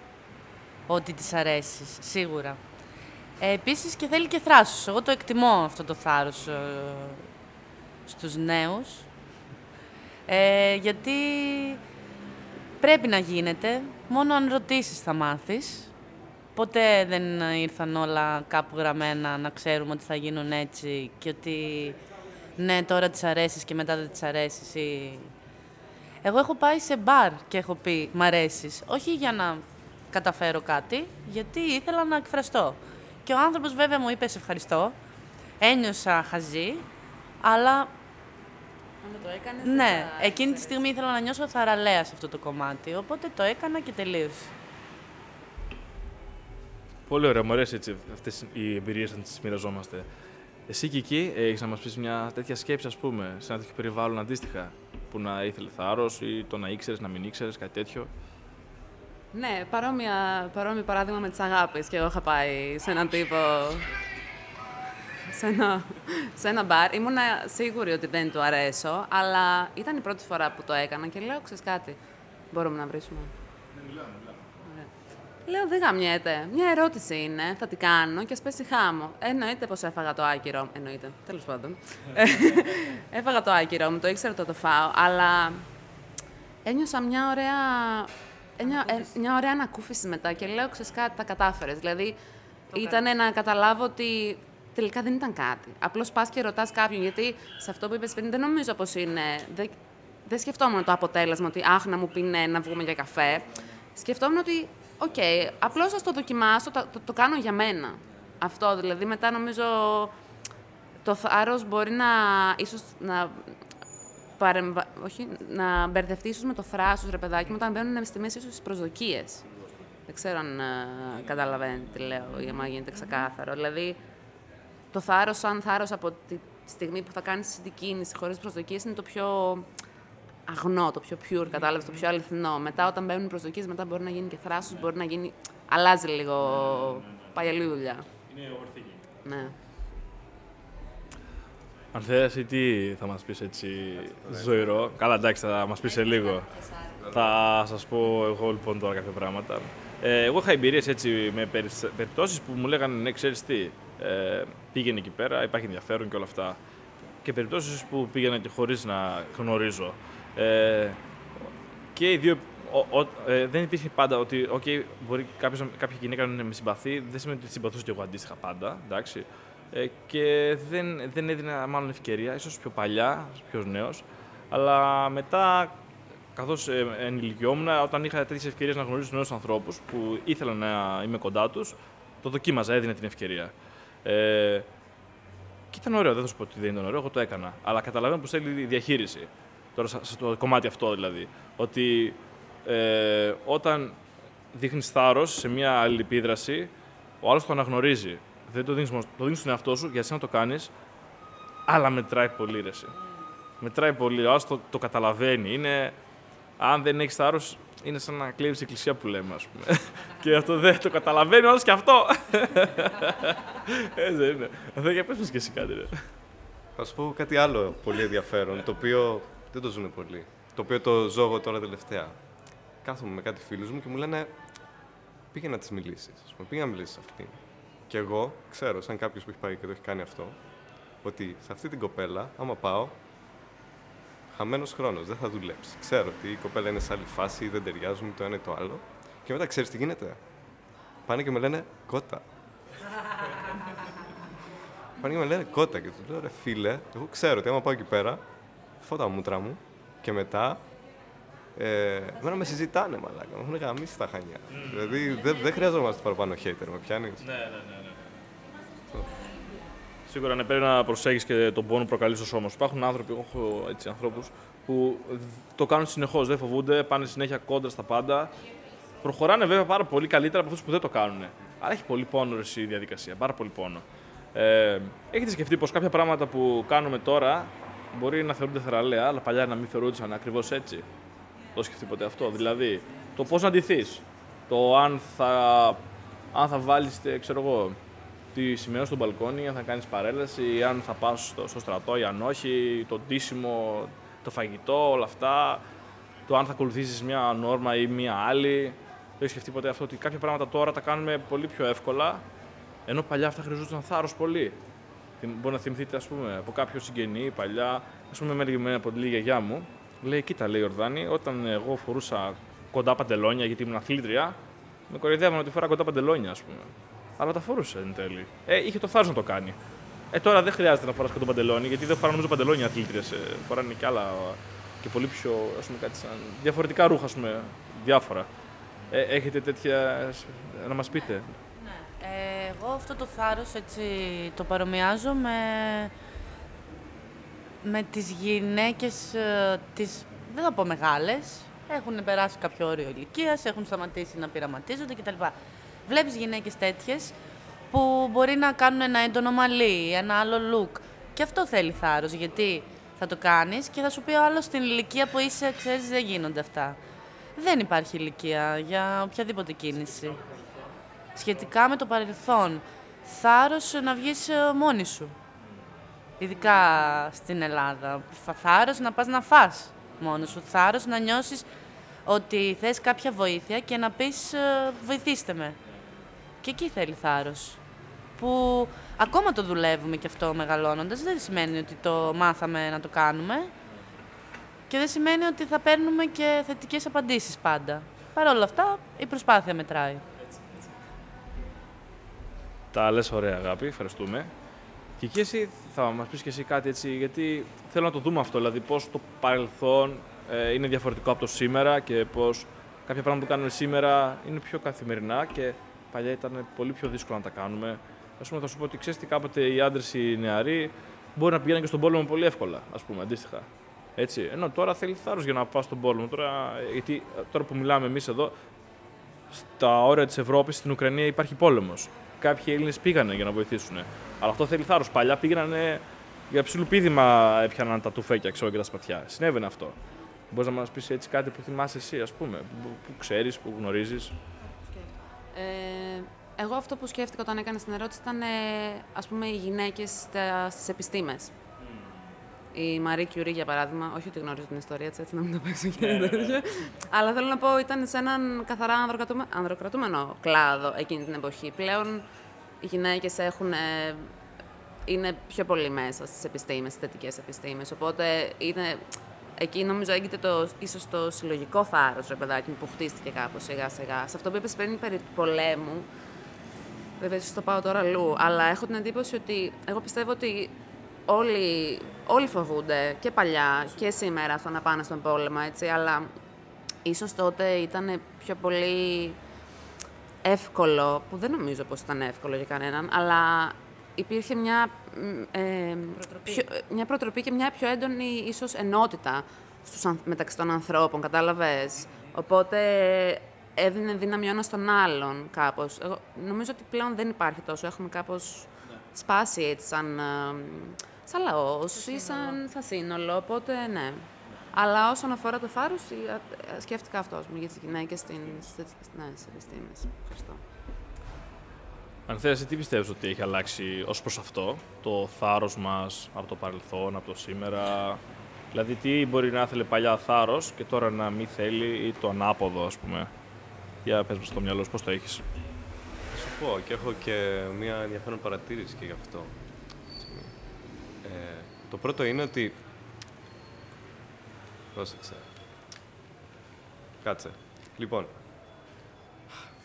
ότι της αρέσεις. Σίγουρα. Ε, Επίσης και θέλει και θράσος. Εγώ το εκτιμώ αυτό το θάρρος ε, στους νέους. Ε, γιατί πρέπει να γίνεται. Μόνο αν ρωτήσεις θα μάθεις. Ποτέ δεν ήρθαν όλα κάπου γραμμένα να ξέρουμε ότι θα γίνουν έτσι και ότι ναι, τώρα τις αρέσεις και μετά δεν τις αρέσεις. Ή... Εγώ έχω πάει σε μπαρ και έχω πει «Μ' αρέσεις». Όχι για να καταφέρω κάτι, γιατί ήθελα να εκφραστώ. Και ο άνθρωπος βέβαια μου είπε: Σε ευχαριστώ. Ένιωσα χαζή, αλλά. Αν το έκανες, ναι, εκείνη τη στιγμή ήθελα να νιώσω θαραλέας σε αυτό το κομμάτι. Οπότε το έκανα και τελείωσε. Πολύ ωραία, μου αρέσει έτσι αυτές οι εμπειρίες να τις μοιραζόμαστε. Εσύ και εκεί έχεις να μας πεις μια τέτοια σκέψη, ας πούμε, σε ένα τέτοιο περιβάλλον αντίστοιχα, που να ήθελε θάρρο ή το να ήξερες, να μην ήξερες, κάτι τέτοιο; Ναι, παρόμοια, παρόμοιο παράδειγμα με τις αγάπης. Και εγώ είχα πάει σε έναν τύπο... Σε ένα, σε ένα μπαρ. Ήμουν σίγουρη ότι δεν του αρέσω, αλλά ήταν η πρώτη φορά που το έκανα και λέω, ξέρεις κάτι, μπορούμε να βρίσουμε. Ναι, μιλάμε, μιλάμε. Λέω, δεν γαμιέται. Μια ερώτηση είναι, θα την κάνω και ας πέσει χάμω. Εννοείται πως έφαγα το άκυρο. Εννοείται, τέλος πάντων. έφαγα το άκυρο μου, το ήξερα ότι το, το φάω, αλλά ένιωσα μια ωραία μια, ε, μια ωραία ανακούφιση μετά και λέω, ξέρεις κάτι, τα κατάφερες. Δηλαδή, ήταν να καταλάβω ότι τελικά δεν ήταν κάτι. Απλώς πας και ρωτάς κάποιον, γιατί σε αυτό που είπες πριν δεν νομίζω πως είναι... Δεν, δεν σκεφτόμουν το αποτέλεσμα ότι αχ, να μου πει ναι, να βγούμε για καφέ. Σκεφτόμουν ότι, OK, okay, απλώς θα το δοκιμάσω, το, το, το κάνω για μένα. Αυτό δηλαδή, μετά νομίζω το θάρρος μπορεί να, ίσως, να, παρεμβα... Όχι, να μπερδευτεί ίσως με το θράσος, ρε παιδάκι μου, όταν μπαίνουν στη μέση ίσως τις προσδοκίες. Δεν ξέρω αν uh, καταλαβαίνετε τι λέω ή αν γίνεται ξεκάθαρο. Δηλαδή, το θάρρος σαν θάρρος από τη στιγμή που θα κάνεις την κίνηση χωρίς προσδοκίες είναι το πιο αγνό, το πιο pure, κατάλαβες, το πιο αληθινό. Μετά όταν μπαίνουν προσδοκίες, μετά μπορεί να γίνει και θράσος, μπορεί να γίνει... Αλλάζει λίγο, πάει άλλη δουλειά. Είναι overthinking. Ναι. Αν θες εσύ τι θα μας πεις έτσι ζωηρό; Καλά εντάξει θα μας πεις σε λίγο. Θα σας πω εγώ λοιπόν τώρα κάποια πράγματα. Ε, εγώ είχα εμπειρίες έτσι με περι- περιπτώσεις που μου λέγανε ναι ξέρεις τι, ε, πήγαινε εκεί πέρα, υπάρχει ενδιαφέρον και όλα αυτά. Και περιπτώσεις που πήγαινα και χωρίς να γνωρίζω. Ε, και οι δύο. Ο, ο, ε, δεν υπήρχε πάντα ότι okay, μπορεί κάποιος, να- κάποια γυναίκα να με συμπαθεί, δεν σημαίνει ότι συμπαθούσα και εγώ αντίστοιχα πάντα. Εντάξει. Ε, και δεν, δεν έδινα μάλλον ευκαιρία, ίσως πιο παλιά, πιο νέος. Αλλά μετά, καθώς ε, ενηλικιόμουν, όταν είχα τέτοιες ευκαιρίες να γνωρίσω νέους ανθρώπους που ήθελα να είμαι κοντά τους, το δοκίμαζα, έδινε την ευκαιρία. Ε, και ήταν ωραίο, δεν θα σου πω ότι δεν ήταν ωραίο, εγώ το έκανα. Αλλά καταλαβαίνω πως θέλει διαχείριση. Τώρα, σε σε το κομμάτι αυτό δηλαδή. Ότι ε, όταν δείχνεις θάρρος σε μια αλληλεπίδραση, ο άλλος το αναγνωρίζει. Δεν το δίνεις μόνος, το δίνεις στον εαυτό σου για εσένα να το κάνεις, αλλά μετράει πολύ ρε. εσύ. Μετράει πολύ. Ο άλλος το, το καταλαβαίνει. Είναι, αν δεν έχεις θάρρος, είναι σαν να κλέβεις εκκλησία που λέμε, ας πούμε. και αυτό δεν το καταλαβαίνει ο άλλο και αυτό. Έτσι δεν είναι. Αυτό για πες μας και εσύ κάτι, ρε. Θα σου πω κάτι άλλο πολύ ενδιαφέρον, το οποίο δεν το ζουν πολύ. Το οποίο το ζω εγώ τώρα τελευταία. Κάθομαι με κάτι φίλους μου και μου λένε πήγε να τη μιλήσεις. Α πούμε, πήγε να μιλήσεις σε αυτήν. Και εγώ ξέρω, σαν κάποιος που έχει πάει και το έχει κάνει αυτό, ότι σε αυτή την κοπέλα, άμα πάω, χαμένος χρόνος, δεν θα δουλέψει. Ξέρω ότι η κοπέλα είναι σε άλλη φάση, δεν ταιριάζουν το ένα ή το άλλο. Και μετά ξέρεις τι γίνεται; Πάνε και με λένε κότα. Πάνε και με λένε κότα και τους λέω ρε φίλε, εγώ ξέρω ότι άμα πάω εκεί πέρα, φω τα μούτρα μου και μετά ε, εμένα με συζητάνε μαλάκα, με έχουν γαμίσει τα χανιά. Δηλαδή δεν δεν χρειαζόμαστε παραπάνω hater, με πιάνεις; Ναι, ναι, ναι. ναι. Σίγουρα ναι, πρέπει να προσέχεις και τον πόνο που προκαλείς στο σώμα σου. Υπάρχουν άνθρωποι, εγώ έχω έτσι ανθρώπους που το κάνουν συνεχώς, δεν φοβούνται, πάνε συνέχεια κόντρα στα πάντα. Προχωράνε βέβαια πάρα πολύ καλύτερα από αυτούς που δεν το κάνουν. Αλλά έχει πολύ πόνο ρε, εσύ, η διαδικασία, πάρα πολύ πόνο. Ε, έχετε σκεφτεί πως κάποια πράγματα που κάνουμε τώρα μπορεί να θεωρούνται θεραλέα, αλλά παλιά να μην θεωρούνταν ακριβώς έτσι. Το σκεφτεί ποτέ αυτό. Δηλαδή, το πώς να ντυθείς. Το αν θα, αν θα βάλεις, ξέρω εγώ, τη σημαία στο μπαλκόνι, αν θα κάνεις παρέλαση, αν θα πας στο, στο στρατό ή αν όχι, το ντύσιμο, το φαγητό, όλα αυτά. Το αν θα ακολουθήσεις μια νόρμα ή μια άλλη. Το έχει σκεφτεί ποτέ αυτό ότι κάποια πράγματα τώρα τα κάνουμε πολύ πιο εύκολα, ενώ παλιά αυτά χρειαζόταν θάρρος πολύ. Θυμ- Μπορεί να θυμηθείτε, ας πούμε, από κάποιο συγγενή παλιά, ας πούμε, με έλεγε εμένα από τη λίγη γιαγιά μου, λέει: Κοίτα, λέει η Ορδάνη, όταν εγώ φορούσα κοντά παντελόνια γιατί ήμουν αθλήτρια, με κοροϊδεύανε ότι φορά κοντά παντελόνια, ας πούμε. Αλλά τα φορούσε εν τέλει. Ε, είχε το θάρρος να το κάνει. Ε, τώρα δεν χρειάζεται να φοράς κοντό παντελόνι, γιατί δεν φοράνε νομίζω παντελόνια αθλήτριες. Ε, φοράνε και άλλα και πολύ πιο ας πούμε, κάτι σαν διαφορετικά ρούχα, ας πούμε, διάφορα. Ε, έχετε τέτοια. να μας πείτε. Ε, εγώ αυτό το θάρρος έτσι το παρομοιάζω με, με τις γυναίκες ε, τις, δεν θα πω μεγάλες, έχουν περάσει κάποιο όριο ηλικίας, έχουν σταματήσει να πειραματίζονται κτλ. Βλέπεις γυναίκες τέτοιες που μπορεί να κάνουν ένα έντονο μαλλί, ένα άλλο look. Και αυτό θέλει θάρρος, γιατί θα το κάνεις και θα σου πει ο άλλος στην ηλικία που είσαι, ξέρεις, δεν γίνονται αυτά. Δεν υπάρχει ηλικία για οποιαδήποτε κίνηση σχετικά με το παρελθόν. Θάρρος να βγεις ε, μόνη σου. Ειδικά στην Ελλάδα. Φα- Θάρρος να πας να φας μόνος σου. Θάρρος να νιώσεις ότι θες κάποια βοήθεια και να πεις ε, βοηθήστε με. Και εκεί θέλει θάρρος. Που ακόμα το δουλεύουμε και αυτό μεγαλώνοντας. Δεν σημαίνει ότι το μάθαμε να το κάνουμε. Και δεν σημαίνει ότι θα παίρνουμε και θετικές απαντήσεις πάντα. Παρ' όλα αυτά, η προσπάθεια μετράει. Τα λες ωραία, αγάπη. Ευχαριστούμε. Και εκεί εσύ θα μας πεις και εσύ κάτι έτσι, γιατί θέλω να το δούμε αυτό, δηλαδή πώς το παρελθόν ε, είναι διαφορετικό από το σήμερα και πώς κάποια πράγματα που κάνουμε σήμερα είναι πιο καθημερινά και παλιά ήταν πολύ πιο δύσκολο να τα κάνουμε. Α πούμε, θα σου πω ότι ξέρεις τι κάποτε οι άντρες οι νεαροί μπορεί να πηγαίνουν και στον πόλεμο πολύ εύκολα, ας πούμε, αντίστοιχα. Έτσι. Ενώ τώρα θέλει θάρρος για να πας στον πόλεμο. Τώρα, γιατί τώρα που μιλάμε εμείς εδώ, στα όρια της Ευρώπης, στην Ουκρανία υπάρχει πόλεμος. Κάποιοι Έλληνες πήγανε για να βοηθήσουν. Αλλά αυτό θέλει θάρρος. Παλιά πήγανε για ψηλού πίδημα, έπιαναν τα τουφέκια ξέρω, και τα σπαθιά. Συνέβαινε αυτό. Μπορείς να μας πεις έτσι κάτι που θυμάσαι εσύ, ας πούμε, που, που ξέρεις, που γνωρίζεις; Ε, εγώ αυτό που σκέφτηκα όταν έκανα την ερώτηση ήταν, ε, ας πούμε, οι γυναίκες στις επιστήμες. Η Μαρή Κιουρί, για παράδειγμα, όχι ότι γνωρίζω την ιστορία της, έτσι να μην το παίξω και Ναι, τέτοιο. Αλλά θέλω να πω, ήταν σε έναν καθαρά ανδροκρατούμε- ανδροκρατούμενο κλάδο εκείνη την εποχή. Πλέον οι γυναίκες έχουν, ε, είναι πιο πολύ μέσα στις επιστήμες, στις θετικές επιστήμες. Οπότε είναι, εκεί νομίζω έγκυται το, ίσως το συλλογικό θάρρος, ρε παιδάκι μου, που χτίστηκε κάπως σιγά σιγά. Σε αυτό που είπες πριν περί του πολέμου, Βέβαια, ίσως το πάω τώρα αλλού, αλλά έχω την εντύπωση ότι εγώ πιστεύω ότι όλοι, όλοι φοβούνται και παλιά και σήμερα στο να πάνε στον πόλεμο, έτσι, αλλά ίσως τότε ήταν πιο πολύ εύκολο, που δεν νομίζω πως ήταν εύκολο για κανέναν, αλλά υπήρχε μια, μ, ε, πιο, μια προτροπή και μια πιο έντονη ίσως ενότητα στους, ανθ- μεταξύ των ανθρώπων, κατάλαβες. Οπότε έδινε δύναμη ο ένας στον άλλον κάπως. Εγώ νομίζω ότι πλέον δεν υπάρχει τόσο. Έχουμε κάπως σπάσει έτσι σαν, ε, σαν λαός ή σαν, σαν σύνολο, οπότε ναι. Αλλά όσον αφορά το θάρρος, η- α- σκέφτηκα αυτό, ας πούμε, για τις γυναίκες στην, στις, ναι, στις επιστήμες. Ευχαριστώ. Αν θέλει, τι πιστεύεις ότι έχει αλλάξει ως προς αυτό, το θάρρος μας από το παρελθόν, από το σήμερα; Δηλαδή, τι μπορεί να ήθελε παλιά θάρρος και τώρα να μην θέλει, ή το ανάποδο, ας πούμε; Για πες μας στο μυαλό σου, πώς το έχεις; Θα σου πω και έχω και μια ενδιαφέρον παρατήρηση και γι' αυτό. Ε, το πρώτο είναι ότι... Πρόσεξε. Κάτσε. Λοιπόν,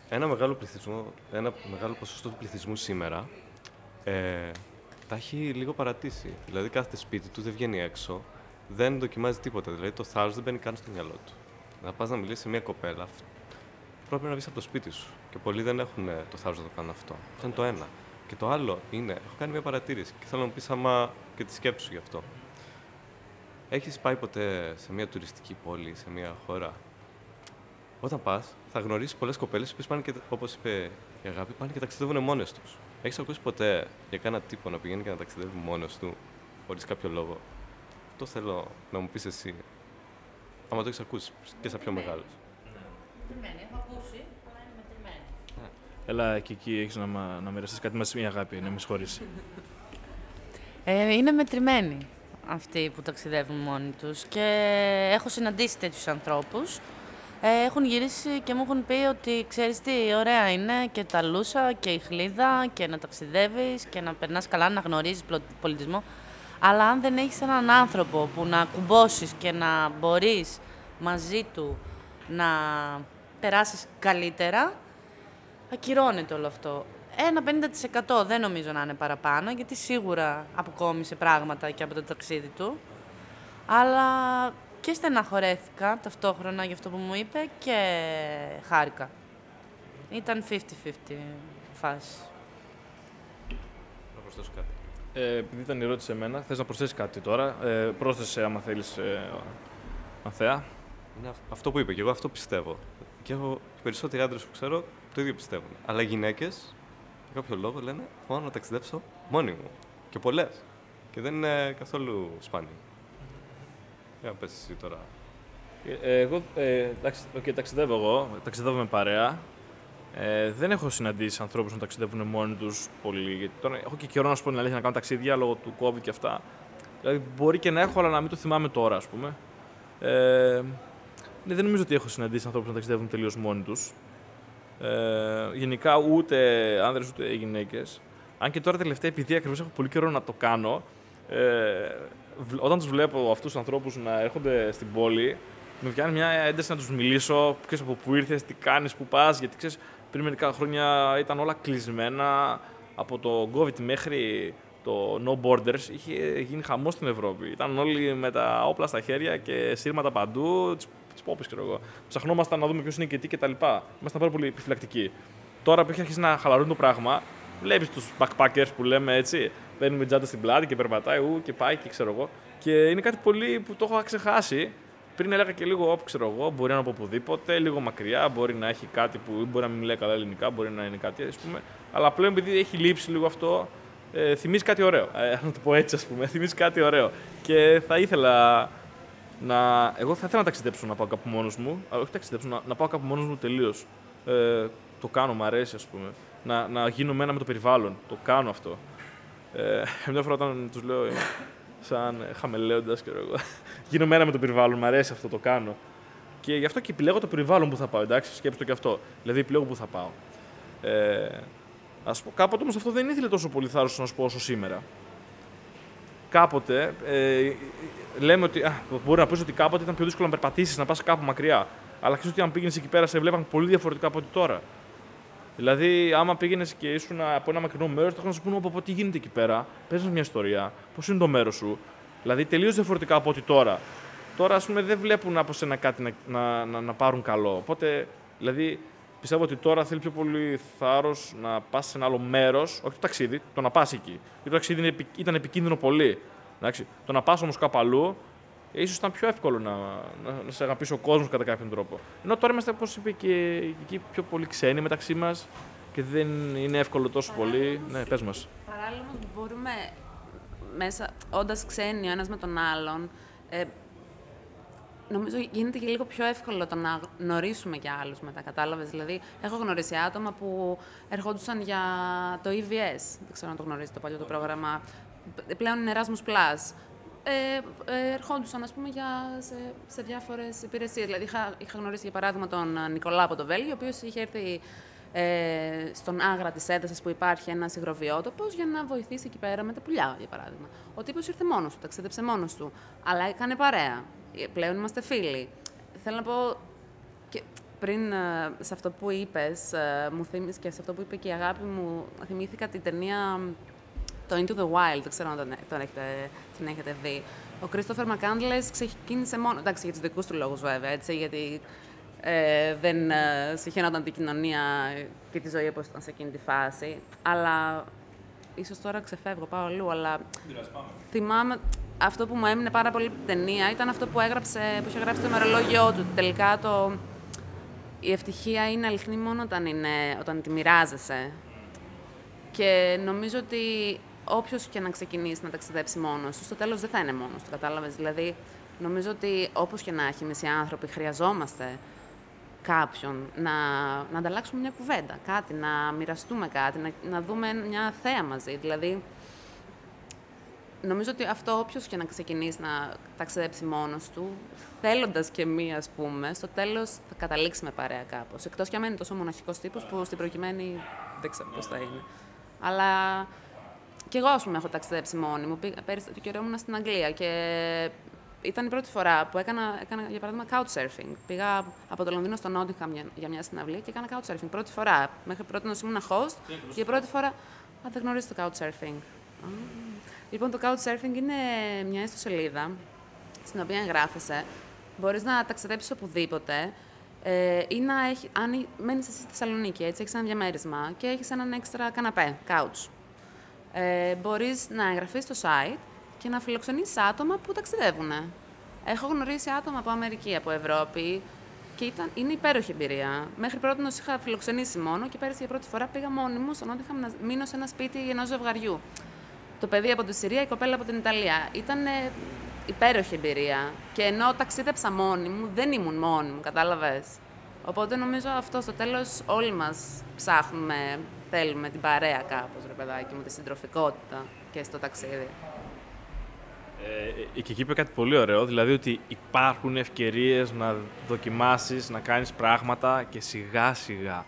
ένα μεγάλο πληθυσμό, ένα μεγάλο ποσοστό του πληθυσμού σήμερα ε, τα έχει λίγο παρατήσει. Δηλαδή κάθεται σπίτι του, δεν βγαίνει έξω, δεν δοκιμάζει τίποτα. Δηλαδή το θάρρος δεν μπαίνει καν στο μυαλό του. Να πας να μιλήσεις σε μια κοπέλα, πρέπει να βγεις από το σπίτι σου. Και πολλοί δεν έχουν ε, το θάρρος να το κάνουν αυτό. Αυτό είναι το ένα. Και το άλλο είναι, έχω κάνει μια παρατήρηση και θέλω να μου πεις άμα και τη σκέψη σου γι' αυτό. Έχεις πάει ποτέ σε μια τουριστική πόλη, σε μια χώρα; Όταν πας, θα γνωρίσεις πολλές κοπέλες που πάνε και, όπως είπε η Αγάπη, πάνε και ταξιδεύουν μόνες τους. Έχεις ακούσει ποτέ για κάνα τύπο να πηγαίνει και να ταξιδεύει μόνος του, χωρίς κάποιο λόγο; Αυτό θέλω να μου πεις εσύ. Άμα το έχεις ακούσει και σαν πιο μεγάλος. Μετρημένη, έχω ακούσει, αλλά είναι μετρημένη. Έλα και εκεί έχεις να, μα- να μοιραστείς κάτι μαζί μια αγάπη, να με συγχωρείς. Ε, είναι μετρημένοι αυτοί που ταξιδεύουν μόνοι τους και έχω συναντήσει τέτοιους ανθρώπους. Ε, έχουν γυρίσει και μου έχουν πει ότι ξέρεις τι, ωραία είναι και τα λούσα και η χλίδα και να ταξιδεύεις και να περνάς καλά, να γνωρίζεις πλο- πολιτισμό. Αλλά αν δεν έχεις έναν άνθρωπο που να κουμπώσεις και να μπορείς μαζί του να περάσεις καλύτερα, ακυρώνεται όλο αυτό. Ένα 50% δεν νομίζω να είναι παραπάνω, γιατί σίγουρα αποκόμισε πράγματα και από το ταξίδι του. Αλλά και στεναχωρέθηκα ταυτόχρονα για αυτό που μου είπε και χάρηκα. Ήταν 50-50 φάση. Να προσθέσω κάτι. Ε, επειδή ήταν η ερώτηση σε μένα, θες να προσθέσεις κάτι τώρα; Ε, πρόσθεσε άμα θέλεις, ε, Ανθέα. Είναι αυ- αυτό που είπε και εγώ αυτό πιστεύω. Και έχω οι περισσότεροι άντρες που ξέρω το ίδιο πιστεύουν. Αλλά οι γυναίκες, για κάποιο λόγο, λένε Θέλω να ταξιδέψω μόνη μου. Και πολλές. Και δεν είναι καθόλου σπάνιο. Για να πες εσύ τώρα. Ε, εγώ, ε, εντάξει, οκ, ταξιδεύω εγώ, ταξιδεύω με παρέα. Ε, δεν έχω συναντήσει ανθρώπους να ταξιδεύουν μόνοι τους πολύ. Γιατί τώρα έχω και καιρό να σου πω την αλήθεια να κάνω ταξίδια λόγω του COVID και αυτά. Δηλαδή μπορεί και να έχω, αλλά να μην το θυμάμαι τώρα, ας πούμε. Ε, ναι, δεν νομίζω ότι έχω συναντήσει ανθρώπους να ταξιδεύουν τελείως μόνοι τους. Ε, γενικά ούτε άνδρες ούτε γυναίκες. Αν και τώρα τελευταία, επειδή ακριβώς έχω πολύ καιρό να το κάνω, ε, βλ- όταν τους βλέπω αυτούς τους ανθρώπους να έρχονται στην πόλη, με βγαίνει μια ένταση να τους μιλήσω. Ξέρεις από πού ήρθες, τι κάνεις, πού πας. Γιατί ξέρεις, πριν μερικά χρόνια ήταν όλα κλεισμένα από το COVID μέχρι το το No Borders, είχε γίνει χαμός στην Ευρώπη. Ήταν όλοι με τα όπλα στα χέρια και σύρματα παντού, τι πόπε, ξέρω εγώ. Ψαχνόμασταν να δούμε ποιος είναι και τι κτλ. Ήμασταν πάρα πολύ επιφυλακτικοί. Τώρα που έχει αρχίσει να χαλαρούν το πράγμα, βλέπεις τους backpackers που λέμε έτσι. Παίρνουν τζάντα στην πλάτη και περπατάει, ου και πάει και ξέρω εγώ. Και είναι κάτι πολύ που το έχω ξεχάσει. Πριν έλεγα και λίγο όπου ξέρω εγώ, μπορεί να είναι από οπουδήποτε, λίγο μακριά, μπορεί να έχει κάτι που μπορεί να μην μιλάει καλά ελληνικά, μπορεί να είναι κάτι ας πούμε. Αλλά πλέον επειδή έχει λείψει λίγο αυτό, ε, θυμίζει κάτι ωραίο. Ε, να το πω έτσι, ας πούμε. Θυμίζει κάτι ωραίο. Και θα ήθελα να. Εγώ θα ήθελα να ταξιδέψω να πάω κάπου μόνος μου. Αλλά όχι ταξιδέψω, να, να πάω κάπου μόνος μου τελείως. Ε, το κάνω, μου αρέσει, ας πούμε. Να, να γίνω ένα με το περιβάλλον. Το κάνω αυτό. Ε, μια φορά όταν τους λέω, σαν χαμελέοντας, και εγώ, γίνομαι ένα με το περιβάλλον, μου αρέσει αυτό, το κάνω. Και γι' αυτό και επιλέγω το περιβάλλον που θα πάω, εντάξει, σκέψτε το και αυτό. Δηλαδή, επιλέγω που θα πάω. Ε, ας πω, κάποτε όμως αυτό δεν ήθελε τόσο πολύ θάρρος να σου πω όσο σήμερα. Κάποτε, ε, λέμε ότι. Α, μπορεί να πεις ότι κάποτε ήταν πιο δύσκολο να περπατήσεις, να πας κάπου μακριά. Αλλά ξέρεις ότι αν πήγαινες εκεί πέρα, σε βλέπαν πολύ διαφορετικά από ό,τι τώρα. Δηλαδή, άμα πήγαινες και ήσουν από ένα μακρινό μέρος, θα να σου πούνε από τι γίνεται εκεί πέρα; Πες μια ιστορία, πώς είναι το μέρος σου; Δηλαδή, τελείως διαφορετικά από ό,τι τώρα. Τώρα, ας πούμε, δεν βλέπουν από σένα κάτι να, να, να, να πάρουν καλό. Οπότε, δηλαδή, πιστεύω ότι τώρα θέλει πιο πολύ θάρρος να πας σε ένα άλλο μέρος, όχι το ταξίδι, το να πας εκεί. Γιατί το ταξίδι ήταν επικίνδυνο πολύ. Εντάξει. Το να πας όμως κάπου αλλού, ίσως ήταν πιο εύκολο να, να, να σε αγαπήσει ο κόσμος κατά κάποιον τρόπο. Ενώ τώρα είμαστε, όπως είπε και εκεί, πιο πολύ ξένοι μεταξύ μας και δεν είναι εύκολο τόσο πολύ. Ναι, πες μας. Παράλληλα, όμως μπορούμε μέσα, όντας ξένοι ο ένας με τον άλλον, ε, νομίζω γίνεται και λίγο πιο εύκολο το να γνωρίσουμε και άλλους μετά. Κατάλαβες; Δηλαδή, έχω γνωρίσει άτομα που ερχόντουσαν για το EVS. Δεν ξέρω αν το γνωρίζετε το παλιό το πρόγραμμα. Πλέον είναι Erasmus Plus. Ε, ε, ερχόντουσαν ας πούμε, για, σε, σε διάφορες υπηρεσίες. Δηλαδή, είχα, είχα γνωρίσει για παράδειγμα τον Νικολά από το Βέλγιο, ο οποίος είχε έρθει ε, στον άγρα της έντασης που υπάρχει ένας υγροβιότοπος για να βοηθήσει εκεί πέρα με τα πουλιά, για παράδειγμα. Ο τύπος ήρθε μόνος του, ταξίδεψε μόνος του, αλλά έκανε παρέα. Ε, πλέον είμαστε φίλοι. Θέλω να πω. Και πριν ε, σε αυτό που είπες, ε, μου θύμισε και σε αυτό που είπε και η αγάπη μου, θυμήθηκα την ταινία το Into the Wild, δεν ξέρω αν τον, τον έχετε, την έχετε δει. Ο Κρίστοφερ Μακάντλες ξεκίνησε μόνο. Εντάξει, για τους δικούς του λόγους βέβαια, έτσι, γιατί ε, δεν ε, συχαινόταν την κοινωνία και τη ζωή όπως ήταν σε εκείνη τη φάση. Αλλά ίσως τώρα ξεφεύγω, πάω αλλού. Αλλά θυμάμαι αυτό που μου έμεινε πάρα πολύ από την ταινία ήταν αυτό που, έγραψε, που είχε γράψει το ημερολόγιο του. Τελικά το, η ευτυχία είναι αληθινή μόνο όταν, είναι, όταν τη μοιράζεσαι. Και νομίζω ότι όποιος και να ξεκινήσει να ταξιδέψει μόνος του, στο τέλος δεν θα είναι μόνος του. Κατάλαβες. Δηλαδή, νομίζω ότι όπως και να έχει, εμείς οι άνθρωποι χρειαζόμαστε κάποιον να, να ανταλλάξουμε μια κουβέντα, κάτι, να μοιραστούμε κάτι, να, να δούμε μια θέα μαζί. Δηλαδή, νομίζω ότι αυτό όποιος και να ξεκινήσει να ταξιδέψει μόνος του, θέλοντας και μία, ας πούμε, στο τέλος θα καταλήξει με παρέα κάπως. Εκτός κι αν είναι τόσο μοναχικός τύπος που στην προκειμένη δεν ξέρω πώς θα είναι. Αλλά και εγώ, ας πούμε, έχω ταξιδέψει μόνη μου. Πέρυσι το καιρό ήμουν στην Αγγλία και ήταν η πρώτη φορά που έκανα, έκανα για παράδειγμα, couchsurfing. Πήγα από το Λονδίνο στο Νόντιχαμ για, για μια συναυλία και έκανα couchsurfing. Πρώτη φορά. Μέχρι πρώτη ήμουν host. Για πρώτη φορά. Α, δεν γνωρίζει το couchsurfing. Λοιπόν, το Couchsurfing είναι μια ιστοσελίδα στην οποία εγγράφεσαι. Μπορείς να ταξιδέψεις οπουδήποτε ε, ή να έχει, αν μένεις εσύ στη Θεσσαλονίκη, έτσι, έχεις ένα διαμέρισμα και έχεις έναν έξτρα καναπέ, couch. Ε, μπορείς να εγγραφείς στο site και να φιλοξενήσεις άτομα που ταξιδεύουν. Έχω γνωρίσει άτομα από Αμερική, από Ευρώπη και ήταν, είναι υπέροχη εμπειρία. Μέχρι πρώτη είχα φιλοξενήσει μόνο και πέρυσι για πρώτη φορά πήγα μόνη μου στον είχα να μείνω σε ένα σπίτι ενός ζευγαριού το παιδί από τη Συρία, η κοπέλα από την Ιταλία. Ήταν υπέροχη εμπειρία. Και ενώ ταξίδεψα μόνη μου, δεν ήμουν μόνη μου, κατάλαβες. Οπότε νομίζω αυτό στο τέλος όλοι μας ψάχνουμε, θέλουμε την παρέα κάπως, ρε παιδάκι μου, τη συντροφικότητα και στο ταξίδι. Ε, ε και εκεί είπε κάτι πολύ ωραίο, δηλαδή ότι υπάρχουν ευκαιρίες να δοκιμάσεις, να κάνεις πράγματα και σιγά σιγά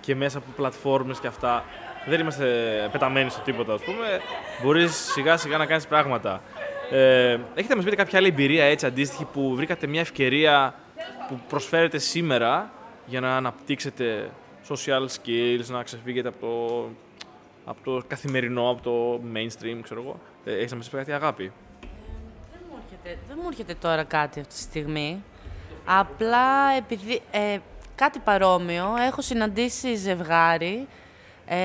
και μέσα από πλατφόρμες και αυτά δεν είμαστε πεταμένοι στο τίποτα, ας πούμε. Μπορείς σιγά σιγά να κάνεις πράγματα. Ε, έχετε να μας πείτε κάποια άλλη εμπειρία έτσι αντίστοιχη που βρήκατε μια ευκαιρία που προσφέρετε σήμερα για να αναπτύξετε social skills, να ξεφύγετε από το, από το καθημερινό, από το mainstream, ξέρω εγώ. Ε, έχεις να μας πεις κάτι αγάπη; Δεν μου, έρχεται, δεν μου έρχεται τώρα κάτι αυτή τη στιγμή. Απλά επειδή ε, κάτι παρόμοιο, έχω συναντήσει ζευγάρι. Ε,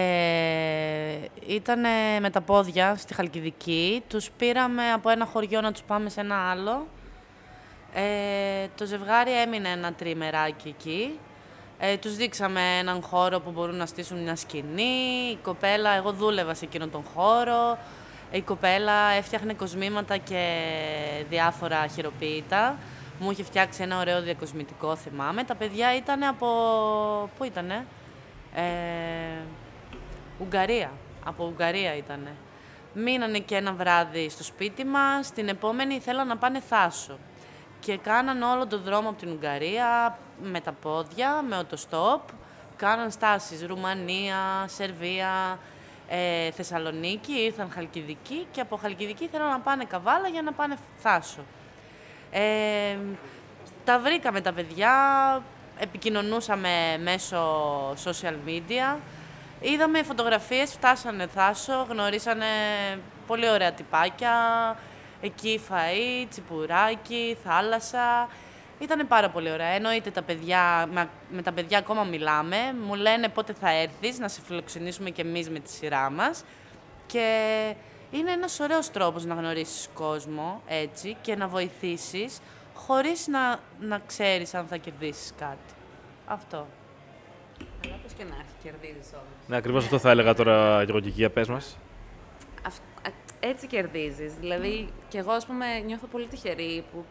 ήτανε με τα πόδια στη Χαλκιδική. Τους πήραμε από ένα χωριό να τους πάμε σε ένα άλλο. Ε, το ζευγάρι έμεινε ένα τριμεράκι εκεί. Ε, τους δείξαμε έναν χώρο που μπορούν να στήσουν μια σκηνή. Η κοπέλα, εγώ δούλευα σε εκείνον τον χώρο. Η κοπέλα έφτιαχνε κοσμήματα και διάφορα χειροποίητα. Μου είχε φτιάξει ένα ωραίο διακοσμητικό, θυμάμαι. Τα παιδιά ήταν από... Πού ήτανε; Ε, Ουγγαρία. Από Ουγγαρία ήτανε. Μείνανε και ένα βράδυ στο σπίτι μας. Την επόμενη ήθελαν να πάνε Θάσο. Και κάναν όλο τον δρόμο από την Ουγγαρία με τα πόδια, με οτοστόπ. Κάναν στάσεις Ρουμανία, Σερβία, ε, Θεσσαλονίκη, ήρθαν Χαλκιδική και από Χαλκιδική ήθελαν να πάνε Καβάλα για να πάνε Θάσο. Ε, τα βρήκαμε τα παιδιά, επικοινωνούσαμε μέσω social media. Είδαμε φωτογραφίες, φτάσανε Θάσο, γνωρίσανε πολύ ωραία τυπάκια. Εκεί φαΐ, τσιπουράκι, θάλασσα. Ήταν πάρα πολύ ωραία. Εννοείται τα παιδιά, με, με τα παιδιά ακόμα μιλάμε. Μου λένε πότε θα έρθεις, να σε φιλοξενήσουμε κι εμείς με τη σειρά μας. Και είναι ένας ωραίος τρόπος να γνωρίσεις κόσμο έτσι και να βοηθήσεις χωρίς να, να ξέρεις αν θα κερδίσεις κάτι. Αυτό. Αλλά πώς και να έχει, κερδίζεις όμως. Ναι, ακριβώς αυτό θα έλεγα τώρα, Γιώργο Κικία, πες μας. Αυ- α- έτσι κερδίζεις. Δηλαδή, κι εγώ, ας πούμε, νιώθω πολύ τυχερή που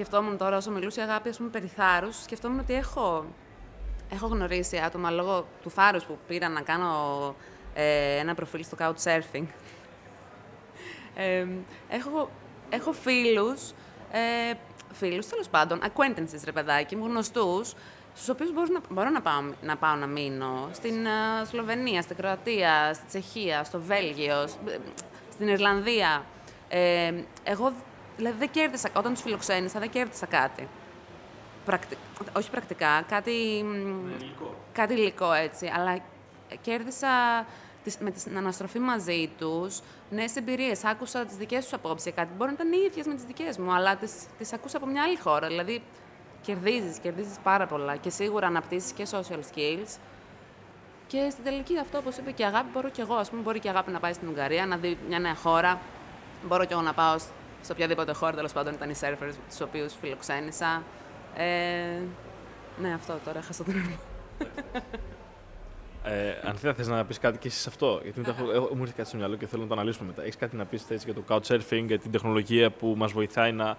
σκεφτόμουν τώρα όσο μιλούσε η αγάπη, ας πούμε, περί θάρρους, σκεφτόμουν ότι έχω, έχω γνωρίσει άτομα λόγω του θάρρους που πήρα να κάνω ε, ένα προφίλ στο Couchsurfing. Ε, έχω, έχω φίλους, ε, φίλους τέλος πάντων, acquaintances ρε παιδάκι μου, γνωστούς, στους οποίους μπορώ να, μπορώ να, πάω, να πάω να μείνω. Στην ε, Σλοβενία, στην Κροατία, στη Τσεχία, στο Βέλγιο, σ- ε, στην Ιρλανδία. Ε, εγώ δηλαδή δεν κέρδισα, όταν τους φιλοξένησα δεν κέρδισα κάτι. Πρακτι... Όχι πρακτικά, κάτι, μ, κάτι υλικό έτσι, αλλά κέρδισα τις, με την αναστροφή μαζί τους νέες εμπειρίες. Άκουσα τις δικές τους απόψεις για κάτι. Μπορεί να ήταν οι ίδιες με τις δικές μου, αλλά τις, τις άκουσα από μια άλλη χώρα. Δηλαδή, κερδίζεις, κερδίζεις πάρα πολλά και σίγουρα αναπτύσσεις και social skills. Και στην τελική αυτό, όπως είπε και η Αγάπη, μπορώ και εγώ. Ας πούμε, μπορεί και η Αγάπη να πάει στην Ουγγαρία, να δει μια νέα χώρα. Μπορώ και εγώ να πάω σ- σε οποιαδήποτε χώρα, τέλος πάντων ήταν οι surfers, τους οποίους φιλοξένησα. Ε, ναι, αυτό τώρα έχασα τον νόμο. Ε, αν θες να πεις κάτι και εσύ σε αυτό, γιατί μετά έχω, έχω, μου ήρθε κάτι στο μυαλό και θέλω να το αναλύσουμε μετά. Έχεις κάτι να πεις για το couchsurfing, για την τεχνολογία που μας βοηθάει να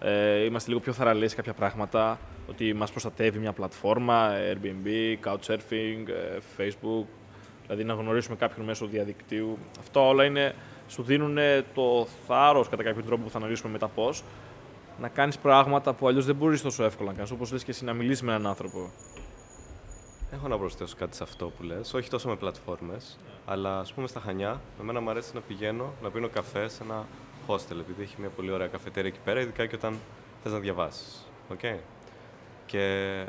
ε, είμαστε λίγο πιο θαραλέοι σε κάποια πράγματα, ότι μας προστατεύει μια πλατφόρμα, Airbnb, couchsurfing, ε, Facebook, δηλαδή να γνωρίσουμε κάποιον μέσω διαδικτύου. Αυτά όλα είναι, σου δίνουν το θάρρος κατά κάποιο τρόπο που θα αναλύσουμε μετά πώς, να κάνεις πράγματα που αλλιώς δεν μπορείς τόσο εύκολα να κάνεις. Όπως λες και εσύ να μιλήσεις με έναν άνθρωπο. Έχω να προσθέσω κάτι σε αυτό που λες, όχι τόσο με πλατφόρμες, αλλά ας πούμε στα Χανιά, εμένα μου αρέσει να πηγαίνω να πίνω καφέ σε ένα hostel, επειδή έχει μια πολύ ωραία καφετέρια εκεί πέρα, ειδικά και όταν θες να διαβάσεις. Οκ; Και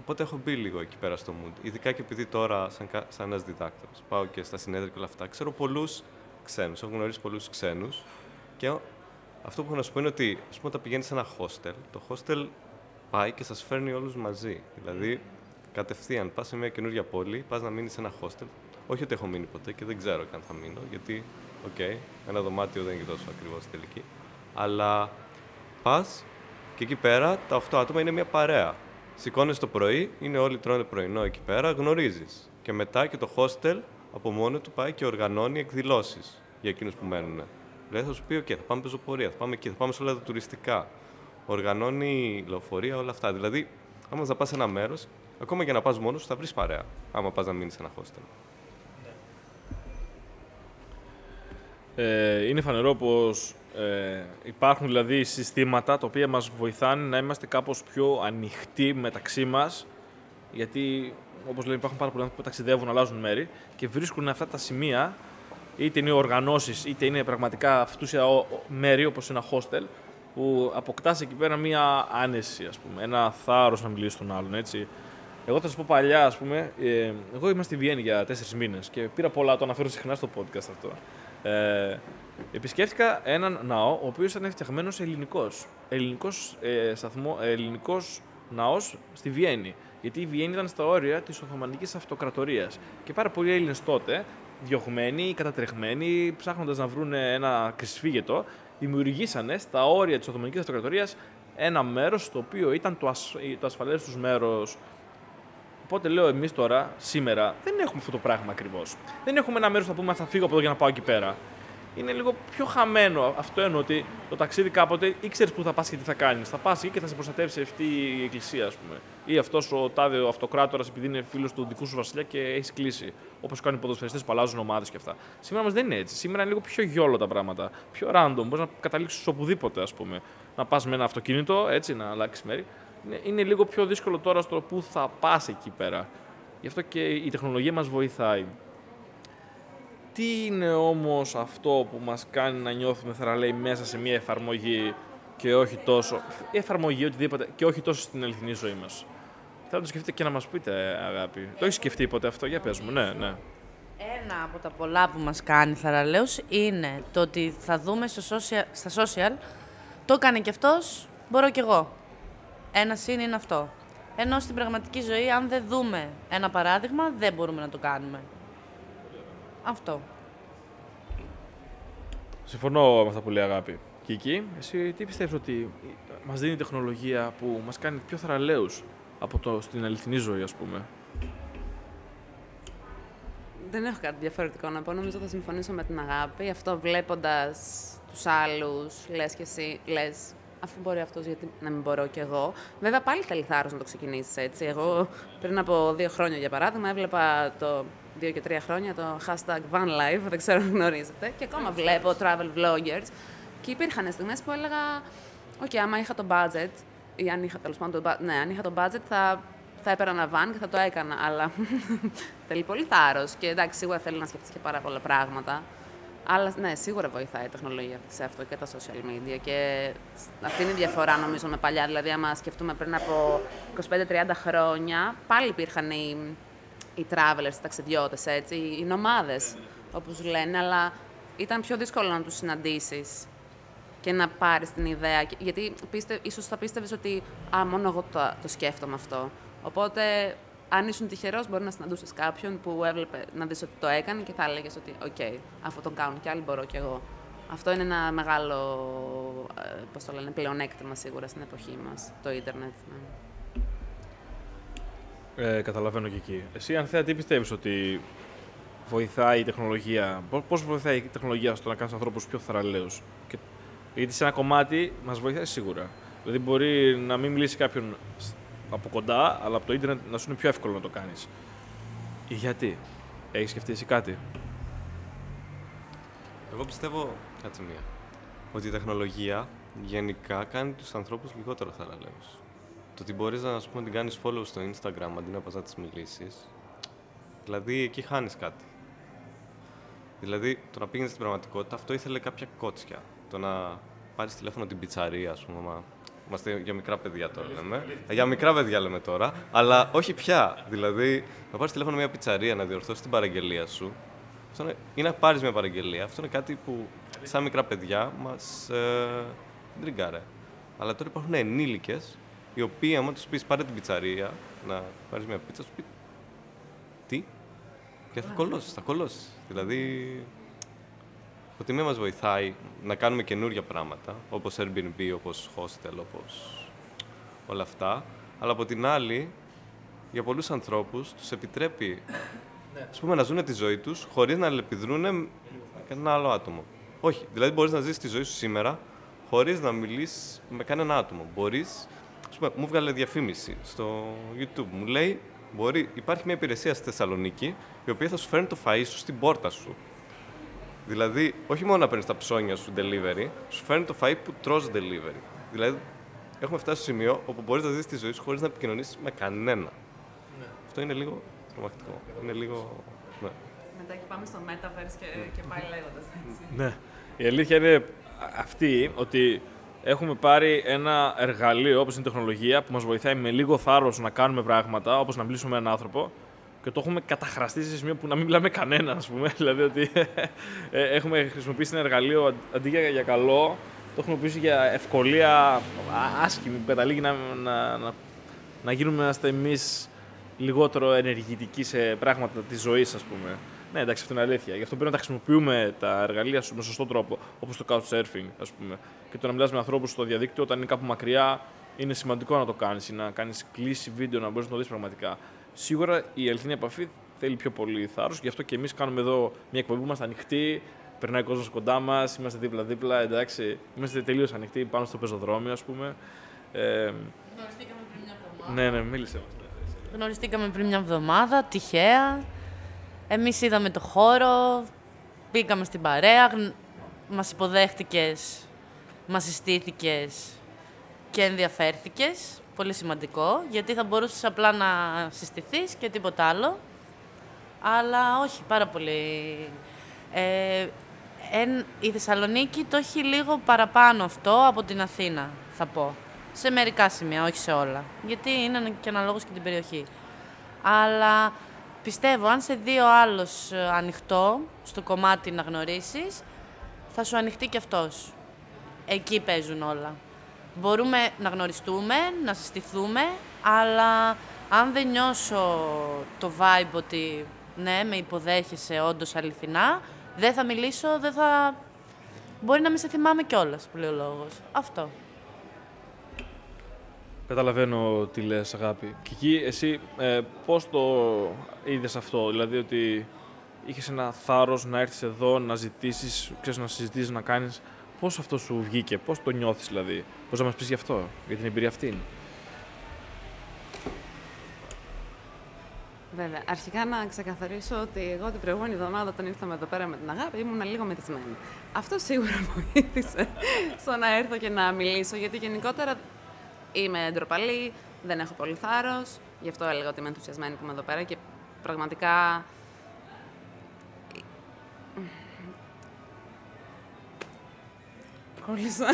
οπότε έχω μπει λίγο εκεί πέρα στο mood. Ειδικά και επειδή τώρα, σαν, κα- σαν ένας διδάκτορας, πάω και στα συνέδρια και όλα αυτά, ξέρω πολλούς ξένους, έχω γνωρίσει πολλούς ξένους και αυτό που έχω να σου πω είναι ότι, ας πούμε, όταν πηγαίνεις σε ένα hostel, το hostel πάει και σας φέρνει όλους μαζί. Δηλαδή, κατευθείαν πας σε μια καινούργια πόλη, πας να μείνεις σε ένα hostel. Όχι ότι έχω μείνει ποτέ και δεν ξέρω καν θα μείνω, γιατί, οκ, ένα δωμάτιο δεν είναι και τόσο ακριβό στη τελική. Αλλά πας και εκεί πέρα τα 8 άτομα είναι μια παρέα. Σηκώνεσαι το πρωί, είναι όλοι τρώνε πρωινό εκεί πέρα, γνωρίζεις. Και μετά και το hostel από μόνο του πάει και οργανώνει εκδηλώσεις για εκείνους που μένουν. Δηλαδή θα σου πει: OK, θα πάμε πεζοπορία, θα πάμε εκεί, θα πάμε σε όλα τα τουριστικά. Οργανώνει λεωφορεία, όλα αυτά. Δηλαδή, άμα θα πας σε ένα μέρος, ακόμα και να πας μόνος σου, θα βρεις παρέα. Άμα πας να μείνεις σε ένα hostel. Ε, είναι φανερό πως ε, υπάρχουν δηλαδή συστήματα τα οποία μας βοηθάνε να είμαστε κάπως πιο ανοιχτοί μεταξύ μας γιατί όπως λέμε υπάρχουν πάρα πολλοί άνθρωποι που ταξιδεύουν, αλλάζουν μέρη και βρίσκουν αυτά τα σημεία είτε είναι οργανώσεις είτε είναι πραγματικά αυτούσια ο- ο- μέρη όπως ένα hostel που αποκτάς εκεί πέρα μία άνεση ας πούμε, ένα θάρρος να μιλήσεις στον άλλον έτσι. Εγώ θα σα πω παλιά, ας πούμε, ε, εγώ ήμουν στη Βιέννη για τέσσερις μήνες και πήρα πολλά, το αναφέρω συχνά στο podcast αυτό. Ε, επισκέφτηκα έναν ναό, ο οποίος ήταν φτιαγμένος ελληνικός. Ελληνικός ε, σταθμό, ελληνικός ναός στη Βιέννη. Γιατί η Βιέννη ήταν στα όρια της Οθωμανικής Αυτοκρατορίας. Και πάρα πολλοί Έλληνες τότε, διωγμένοι, κατατρεχμένοι, ψάχνοντας να βρουν ένα κρυσφύγετο, δημιουργήσανε στα όρια της Οθωμανικής Αυτοκρατορίας ένα μέρος το οποίο ήταν το, ασ... το ασφαλές τους μέρος. Οπότε λέω εμείς τώρα, σήμερα, δεν έχουμε αυτό το πράγμα ακριβώς. Δεν έχουμε ένα μέρος που θα πούμε θα φύγω από εδώ για να πάω εκεί πέρα. Είναι λίγο πιο χαμένο. Αυτό εννοώ ότι το ταξίδι κάποτε ήξερες που θα πας και τι θα κάνεις. Θα πας εκεί και θα σε προστατεύσει αυτή η εκκλησία, ας πούμε. Ή αυτός ο τάδε ο αυτοκράτορας επειδή είναι φίλος του δικού σου βασιλιά και έχεις κλείσει. Όπως κάνουν οι ποδοσφαιριστές που αλλάζουν ομάδες και αυτά. Σήμερα όμως δεν είναι έτσι. Σήμερα είναι λίγο πιο γιόλο τα πράγματα. Πιο random. Μπορείς να καταλήξεις οπουδήποτε, ας πούμε. Να πας με ένα αυτοκίνητο, έτσι, να αλλάξεις μέρη. Είναι, είναι λίγο πιο δύσκολο τώρα στο πού θα πας εκεί πέρα. Γι' αυτό και η τεχνολογία μας βοηθάει. Τι είναι όμως αυτό που μας κάνει να νιώθουμε θεραλέοι μέσα σε μια εφαρμογή και όχι τόσο. Η εφαρμογή, οτιδήποτε, και όχι τόσο στην αληθινή ζωή μας; Θέλω να το σκεφτείτε και να μας πείτε, αγάπη. Το έχεις σκεφτεί ποτέ αυτό, για πες μου, ναι, ναι. Ένα από τα πολλά που μας κάνει θαραλέους είναι το ότι θα δούμε στο social, στα social το έκανε κι αυτός, μπορώ κι εγώ. Ένα συν είναι αυτό. Ενώ στην πραγματική ζωή, αν δεν δούμε ένα παράδειγμα, δεν μπορούμε να το κάνουμε. Αυτό. Συμφωνώ με αυτά που λέει αγάπη. Κική, εσύ τι πιστεύεις ότι μας δίνει η τεχνολογία που μας κάνει πιο θαραλέους από το στην αληθινή ζωή, ας πούμε; Δεν έχω κάτι διαφορετικό να πω. Νομίζω θα συμφωνήσω με την αγάπη. Αυτό βλέποντας τους άλλους, λες και εσύ, λες, αφού μπορεί αυτός, γιατί να μην μπορώ κι εγώ. Βέβαια, πάλι θέλει θάρρο να το ξεκινήσεις έτσι. Εγώ πριν από δύο χρόνια, για παράδειγμα, έβλεπα το δύο και τρία χρόνια το hashtag Van Life, δεν ξέρω αν γνωρίζετε. Και ακόμα βλέπω travel vloggers. Και υπήρχαν στιγμές που έλεγα, OK, άμα είχα το budget, ή αν είχα τέλος πάντων το, ναι, αν είχα το budget, θα, θα έπαιρνα ένα van και θα το έκανα. Αλλά θέλει πολύ θάρρος. Και εντάξει, σίγουρα θέλει να σκεφτείς και πάρα πολλά πράγματα. Αλλά ναι, σίγουρα βοηθάει η τεχνολογία σε αυτό και τα social media. Και αυτή είναι η διαφορά νομίζω με παλιά. Δηλαδή, άμα σκεφτούμε πριν από 25-30 χρόνια, πάλι υπήρχαν οι, οι travelers, οι ταξιδιώτες, έτσι, οι νομάδες, όπως λένε, αλλά ήταν πιο δύσκολο να τους συναντήσεις και να πάρεις την ιδέα. Γιατί πίστε, ίσως θα πίστευες ότι α, μόνο εγώ το, το σκέφτομαι αυτό. Οπότε αν ήσουν τυχερός, μπορεί να συναντούσες κάποιον που έβλεπε να δεις ότι το έκανε και θα έλεγες ότι, OK, αφού τον κάνουν κι άλλοι, μπορώ κι εγώ. Αυτό είναι ένα μεγάλο, ε, πώς το λένε, πλεονέκτημα σίγουρα στην εποχή μας, το ίντερνετ. Ναι. Ε, καταλαβαίνω και εκεί. Εσύ, Ανθέα, τι πιστεύεις ότι βοηθάει η τεχνολογία, πώς βοηθάει η τεχνολογία στο να κάνεις ανθρώπους πιο θαραλέους; Και... Γιατί σε ένα κομμάτι μας βοηθάει σίγουρα. Δηλαδή μπορεί να μην μιλήσει κάποιον από κοντά, αλλά από το ίντερνετ να σου είναι πιο εύκολο να το κάνεις. Γιατί; Έχεις σκεφτεί εσύ κάτι; Εγώ πιστεύω, κάτσε μία, ότι η τεχνολογία γενικά κάνει τους ανθρώπους λιγότερο θαραλέους. Το ότι μπορείς να ας πούμε, την κάνεις follow στο Instagram αντί να πας να τις μιλήσεις, δηλαδή εκεί χάνεις κάτι. Δηλαδή, το να πήγαινες στην πραγματικότητα, αυτό ήθελε κάποια κότσια. Το να πάρεις τηλέφωνο την πιτσαρία, ας πούμε, Είμαστε για μικρά παιδιά τώρα λέμε. Για μικρά παιδιά λέμε τώρα. Αλλά όχι πια. Δηλαδή, να πάρεις τηλέφωνο μια πιτσαρία να διορθώσεις την παραγγελία σου. Αυτό είναι, ή να πάρεις μια παραγγελία. Αυτό είναι κάτι που σαν μικρά παιδιά μας ε, τριγκάρε. Αλλά τώρα υπάρχουν ενήλικες οι οποίοι, άμα τους πεις πάρε την πιτσαρία να πάρεις μια πίτσα, σου πει τι; Και θα κολώσεις, θα κολώσεις. Δηλαδή, ότι μία μας βοηθάει να κάνουμε καινούργια πράγματα, όπως Airbnb, όπως hostel, όπως όλα αυτά. Αλλά από την άλλη, για πολλούς ανθρώπους τους επιτρέπει ναι. ας πούμε, να ζουν τη ζωή τους χωρίς να αλληλεπιδρούν με κανένα άλλο άτομο. Όχι, δηλαδή μπορείς να ζήσεις τη ζωή σου σήμερα χωρίς να μιλήσεις με κανένα άτομο. Μπορείς, ας πούμε, μου βγάλε διαφήμιση στο YouTube, μου λέει, μπορεί, υπάρχει μια υπηρεσία στη Θεσσαλονίκη η οποία θα σου φέρνει το φαΐ σου στην πόρτα σου. Δηλαδή, όχι μόνο να παίρνεις τα ψώνια σου delivery, σου φέρνει το φαΐ που τρως delivery. Δηλαδή, έχουμε φτάσει στο σημείο όπου μπορείς να ζήσει τη ζωή σου χωρίς να επικοινωνήσεις με κανένα. Ναι. Αυτό είναι λίγο τρομακτικό. Είναι λίγο. Ναι. Μετά και πάμε στο Metaverse και, και πάει λέγοντας έτσι. Ναι. Η αλήθεια είναι αυτή ότι έχουμε πάρει ένα εργαλείο όπως είναι η τεχνολογία που μας βοηθάει με λίγο θάρρος να κάνουμε πράγματα, όπως να μιλήσουμε με έναν άνθρωπο και το έχουμε καταχραστεί σε σημείο που να μην μιλάμε κανένα, ας πούμε. δηλαδή ότι ε, έχουμε χρησιμοποιήσει ένα εργαλείο αντί για, για καλό, το έχουμε χρησιμοποιήσει για ευκολία α- άσχημη που καταλήγει να, να, να, να γίνουμε εμείς λιγότερο ενεργητικοί σε πράγματα της ζωής, ας πούμε. Ναι, εντάξει, αυτό είναι αλήθεια. Γι' αυτό πρέπει να τα χρησιμοποιούμε τα εργαλεία με σωστό τρόπο, όπως το couchsurfing, ας πούμε. Και το να μιλάς με ανθρώπους στο διαδίκτυο όταν είναι κάπου μακριά, είναι σημαντικό να το κάνεις ή να κάνεις κλίση βίντεο, να μπορείς να το δεις πραγματικά. Σίγουρα η αληθινή επαφή θέλει πιο πολύ θάρρος, γι' αυτό και εμείς κάνουμε εδώ μια εκπομπή που είμαστε ανοιχτοί, περνάει ο κόσμος κοντά μας, είμαστε δίπλα-δίπλα, εντάξει. Είμαστε τελείως ανοιχτοί πάνω στο πεζοδρόμιο, ας πούμε. Ε, Γνωριστήκαμε πριν μια εβδομάδα. ναι, ναι, μίλησε. Γνωριστήκαμε πριν μια εβδομάδα, τυχαία. Εμείς είδαμε το χώρο, μπήκαμε στην παρέα, γν- μας υποδέχτηκες, μας συστήθηκες και ενδιαφέρθηκες. Πολύ σημαντικό, γιατί θα μπορούσες απλά να συστηθείς και τίποτα άλλο. Αλλά όχι, πάρα πολύ. Ε, εν, η Θεσσαλονίκη το έχει λίγο παραπάνω αυτό από την Αθήνα, θα πω. Σε μερικά σημεία, όχι σε όλα. Γιατί είναι και αναλόγως και την περιοχή. Αλλά πιστεύω, αν σε δύο άλλος ε, ανοιχτό στο κομμάτι να γνωρίσεις, θα σου ανοιχτεί και αυτός. Εκεί παίζουν όλα. Μπορούμε να γνωριστούμε, να συστηθούμε, αλλά αν δεν νιώσω το vibe ότι ναι, με υποδέχεσαι όντως αληθινά, δεν θα μιλήσω, δεν θα... Μπορεί να μην σε θυμάμαι κιόλας, που λέει ο λόγος. Αυτό. Καταλαβαίνω τι λες, αγάπη. Και εκεί εσύ ε, πώς το είδες αυτό, δηλαδή ότι είχες ένα θάρρος να έρθεις εδώ, να ζητήσεις, ξέρεις, να συζητήσεις, να κάνεις. Πώς αυτό σου βγήκε, πώς το νιώθεις δηλαδή, πώς να μας πεις γι' αυτό, για την εμπειρία αυτή. Βέβαια. Αρχικά να ξεκαθαρίσω ότι εγώ την προηγούμενη εβδομάδα όταν ήρθαμε εδώ πέρα με την αγάπη ήμουν λίγο μεθυσμένη. Αυτό σίγουρα βοήθησε στο να έρθω και να μιλήσω, γιατί γενικότερα είμαι ντροπαλή, δεν έχω πολύ θάρρος. Γι' αυτό έλεγα ότι είμαι ενθουσιασμένη που είμαι εδώ πέρα και πραγματικά. Κόλλησα.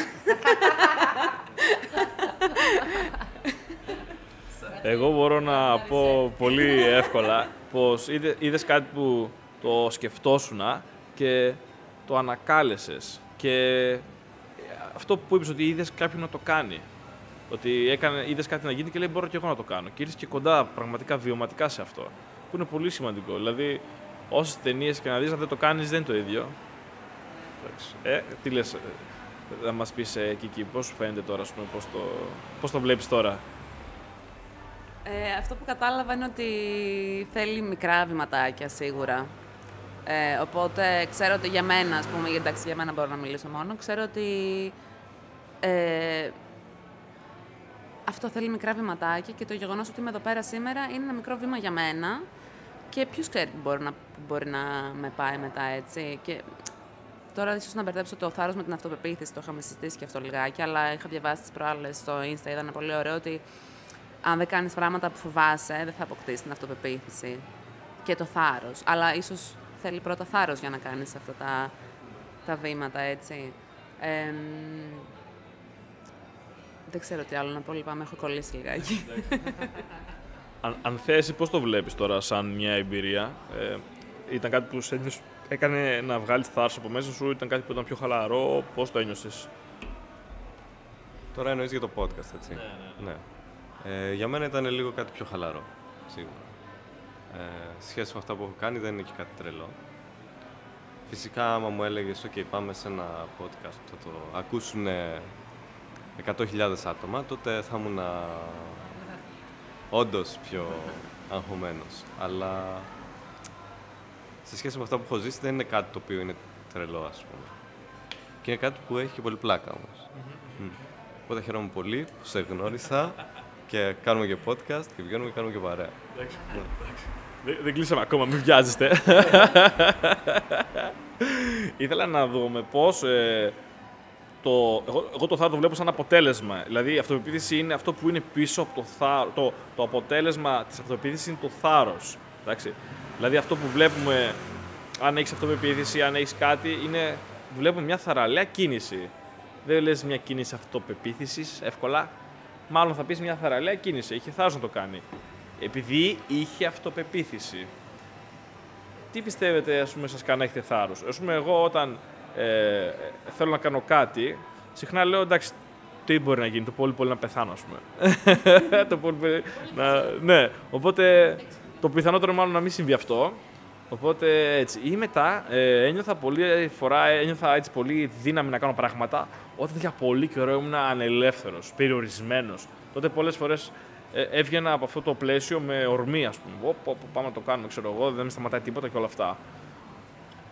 Εγώ μπορώ να πω πολύ εύκολα πως είδε, είδες κάτι που το σκεφτόσουν και το ανακάλεσες. Και αυτό που είπες ότι είδες κάποιον να το κάνει. Ότι έκανε, είδες κάτι να γίνει και λέει μπορώ και εγώ να το κάνω. Και ήρθες και κοντά πραγματικά βιωματικά σε αυτό. Που είναι πολύ σημαντικό. Δηλαδή, όσες ταινίες και να δεις, αν δεν το κάνεις δεν είναι το ίδιο. Εντάξει. Ε, τι λες, ε, να μας πεις ε, Κική, πώς σου φαίνεται τώρα, ας πούμε, πώς το, πώς το βλέπεις τώρα; Ε, αυτό που κατάλαβα είναι ότι θέλει μικρά βηματάκια σίγουρα. Ε, οπότε ξέρω ότι για μένα, ας πούμε, εντάξει για μένα μπορώ να μιλήσω μόνο, ξέρω ότι ε, αυτό θέλει μικρά βηματάκια και το γεγονός ότι είμαι εδώ πέρα σήμερα είναι ένα μικρό βήμα για μένα και ποιος ξέρει που μπορεί να, που μπορεί να με πάει μετά έτσι. Και Τώρα ίσως να μπερδέψω το θάρρος με την αυτοπεποίθηση, το είχαμε συζητήσει και αυτό λιγάκι, αλλά είχα διαβάσει τις προάλλες στο Insta, είδα ένα πολύ ωραίο ότι αν δεν κάνεις πράγματα που φοβάσαι, δεν θα αποκτήσεις την αυτοπεποίθηση και το θάρρος. Αλλά ίσως θέλει πρώτα θάρρος για να κάνεις αυτά τα, τα βήματα, έτσι. Ε, μ, δεν ξέρω τι άλλο να πω, λυπάμαι, έχω κολλήσει λιγάκι. Αν, αν θες, πώς το βλέπεις τώρα σαν μια εμπειρία; Ε, ήταν κάτι που σε ένιωσε- έκανε να βγάλεις θάρρος από μέσα σου, ήταν κάτι που ήταν πιο χαλαρό, πώς το ένιωσες; Τώρα εννοείς για το podcast, έτσι. Ναι, Ε, για μένα ήταν λίγο κάτι πιο χαλαρό, σίγουρα. Ε, σε σχέση με αυτά που έχω κάνει δεν είναι και κάτι τρελό. Φυσικά, άμα μου έλεγες, ok, πάμε σε ένα podcast που θα το ακούσουν 100.000 άτομα, τότε θα ήμουν όντως πιο αγχωμένος. Αλλά σε σχέση με αυτά που έχω ζήσει δεν είναι κάτι το οποίο είναι τρελό, ας πούμε. Και είναι κάτι που έχει και πολύ πλάκα όμως. Μμ. Οπότε χαίρομαι πολύ που σε γνώρισα και κάνουμε και podcast και βγαίνουμε και κάνουμε και παρέα. Δεν, δεν κλείσαμε ακόμα, μην βιάζεστε. Ήθελα να δούμε πώς ε, το, εγώ, εγώ το θάρρος το βλέπω σαν αποτέλεσμα. Δηλαδή η αυτοπεποίθηση είναι αυτό που είναι πίσω από το θάρρο. Το, το αποτέλεσμα της αυτοπεποίθησης είναι το θάρρος. Εντάξει. Δηλαδή αυτό που βλέπουμε, αν έχεις αυτοπεποίθηση, αν έχεις κάτι, είναι, βλέπουμε μια θαραλέα κίνηση. Δεν λες μια κίνηση αυτοπεποίθησης εύκολα. Μάλλον θα πεις μια θαραλέα κίνηση. Είχε θάρρος να το κάνει. Επειδή είχε αυτοπεποίθηση. Τι πιστεύετε, ας πούμε, σας κάνει να έχετε θάρρος; Α πούμε, εγώ όταν ε, θέλω να κάνω κάτι, συχνά λέω εντάξει, τι μπορεί να γίνει, το πολύ πολύ να πεθάνω, ας πούμε. το πολύ πολύ να... Ναι, οπότε το πιθανότερο μάλλον να μην συμβεί αυτό. Οπότε έτσι. Ή μετά ε, ένιωθα πολύ φορά, ένιωθα έτσι πολύ δύναμη να κάνω πράγματα όταν για πολύ καιρό ήμουν ανελεύθερος, περιορισμένος. Τότε πολλές φορές ε, έβγαινα από αυτό το πλαίσιο με ορμή, ας πούμε. Πω, πάμε να το κάνουμε, ξέρω εγώ, δεν με σταματάει τίποτα και όλα αυτά.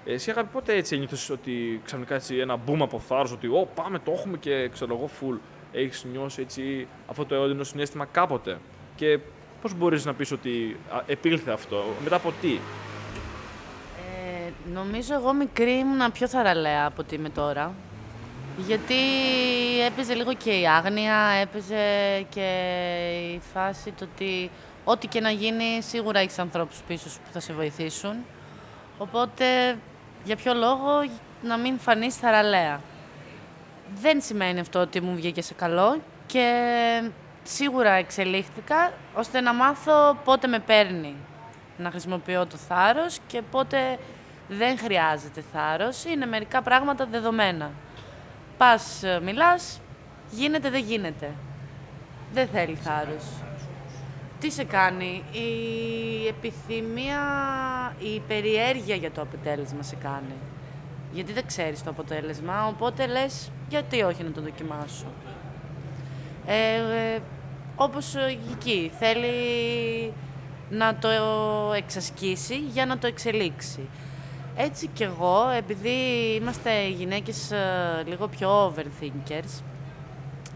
Εσύ, αγάπη, πότε έτσι ένιωθες ότι ξαφνικά έτσι ένα boom από θάρρος, ότι Ω, πάμε, το έχουμε και ξέρω εγώ, full. Έχεις νιώσει έτσι αυτό το έντονο συνέστημα κάποτε; Και πώς μπορείς να πεις ότι επήλθε αυτό, μετά από τι; Ε, νομίζω εγώ μικρή ήμουν πιο θαραλέα από ότι είμαι τώρα. Γιατί έπαιζε λίγο και η άγνοια, έπαιζε και η φάση το ότι ό,τι και να γίνει σίγουρα έχεις ανθρώπους πίσω σου που θα σε βοηθήσουν. Οπότε για ποιο λόγο να μην φανείς θαραλέα. Δεν σημαίνει αυτό ότι μου βγήκε σε καλό και σίγουρα εξελίχθηκα ώστε να μάθω πότε με παίρνει να χρησιμοποιώ το θάρρος και πότε δεν χρειάζεται θάρρος. Είναι μερικά πράγματα δεδομένα. Πας, ε, μιλάς, γίνεται, δεν γίνεται. Δεν θέλει θάρρος. Τι σε κάνει, η επιθυμία, η περιέργεια για το αποτέλεσμα σε κάνει. Γιατί δεν ξέρεις το αποτέλεσμα, οπότε λες γιατί όχι να το δοκιμάσω. Ε, ε, όπως εκεί, θέλει να το εξασκήσει για να το εξελίξει. Έτσι κι εγώ, επειδή είμαστε γυναίκες ε, λίγο πιο overthinkers,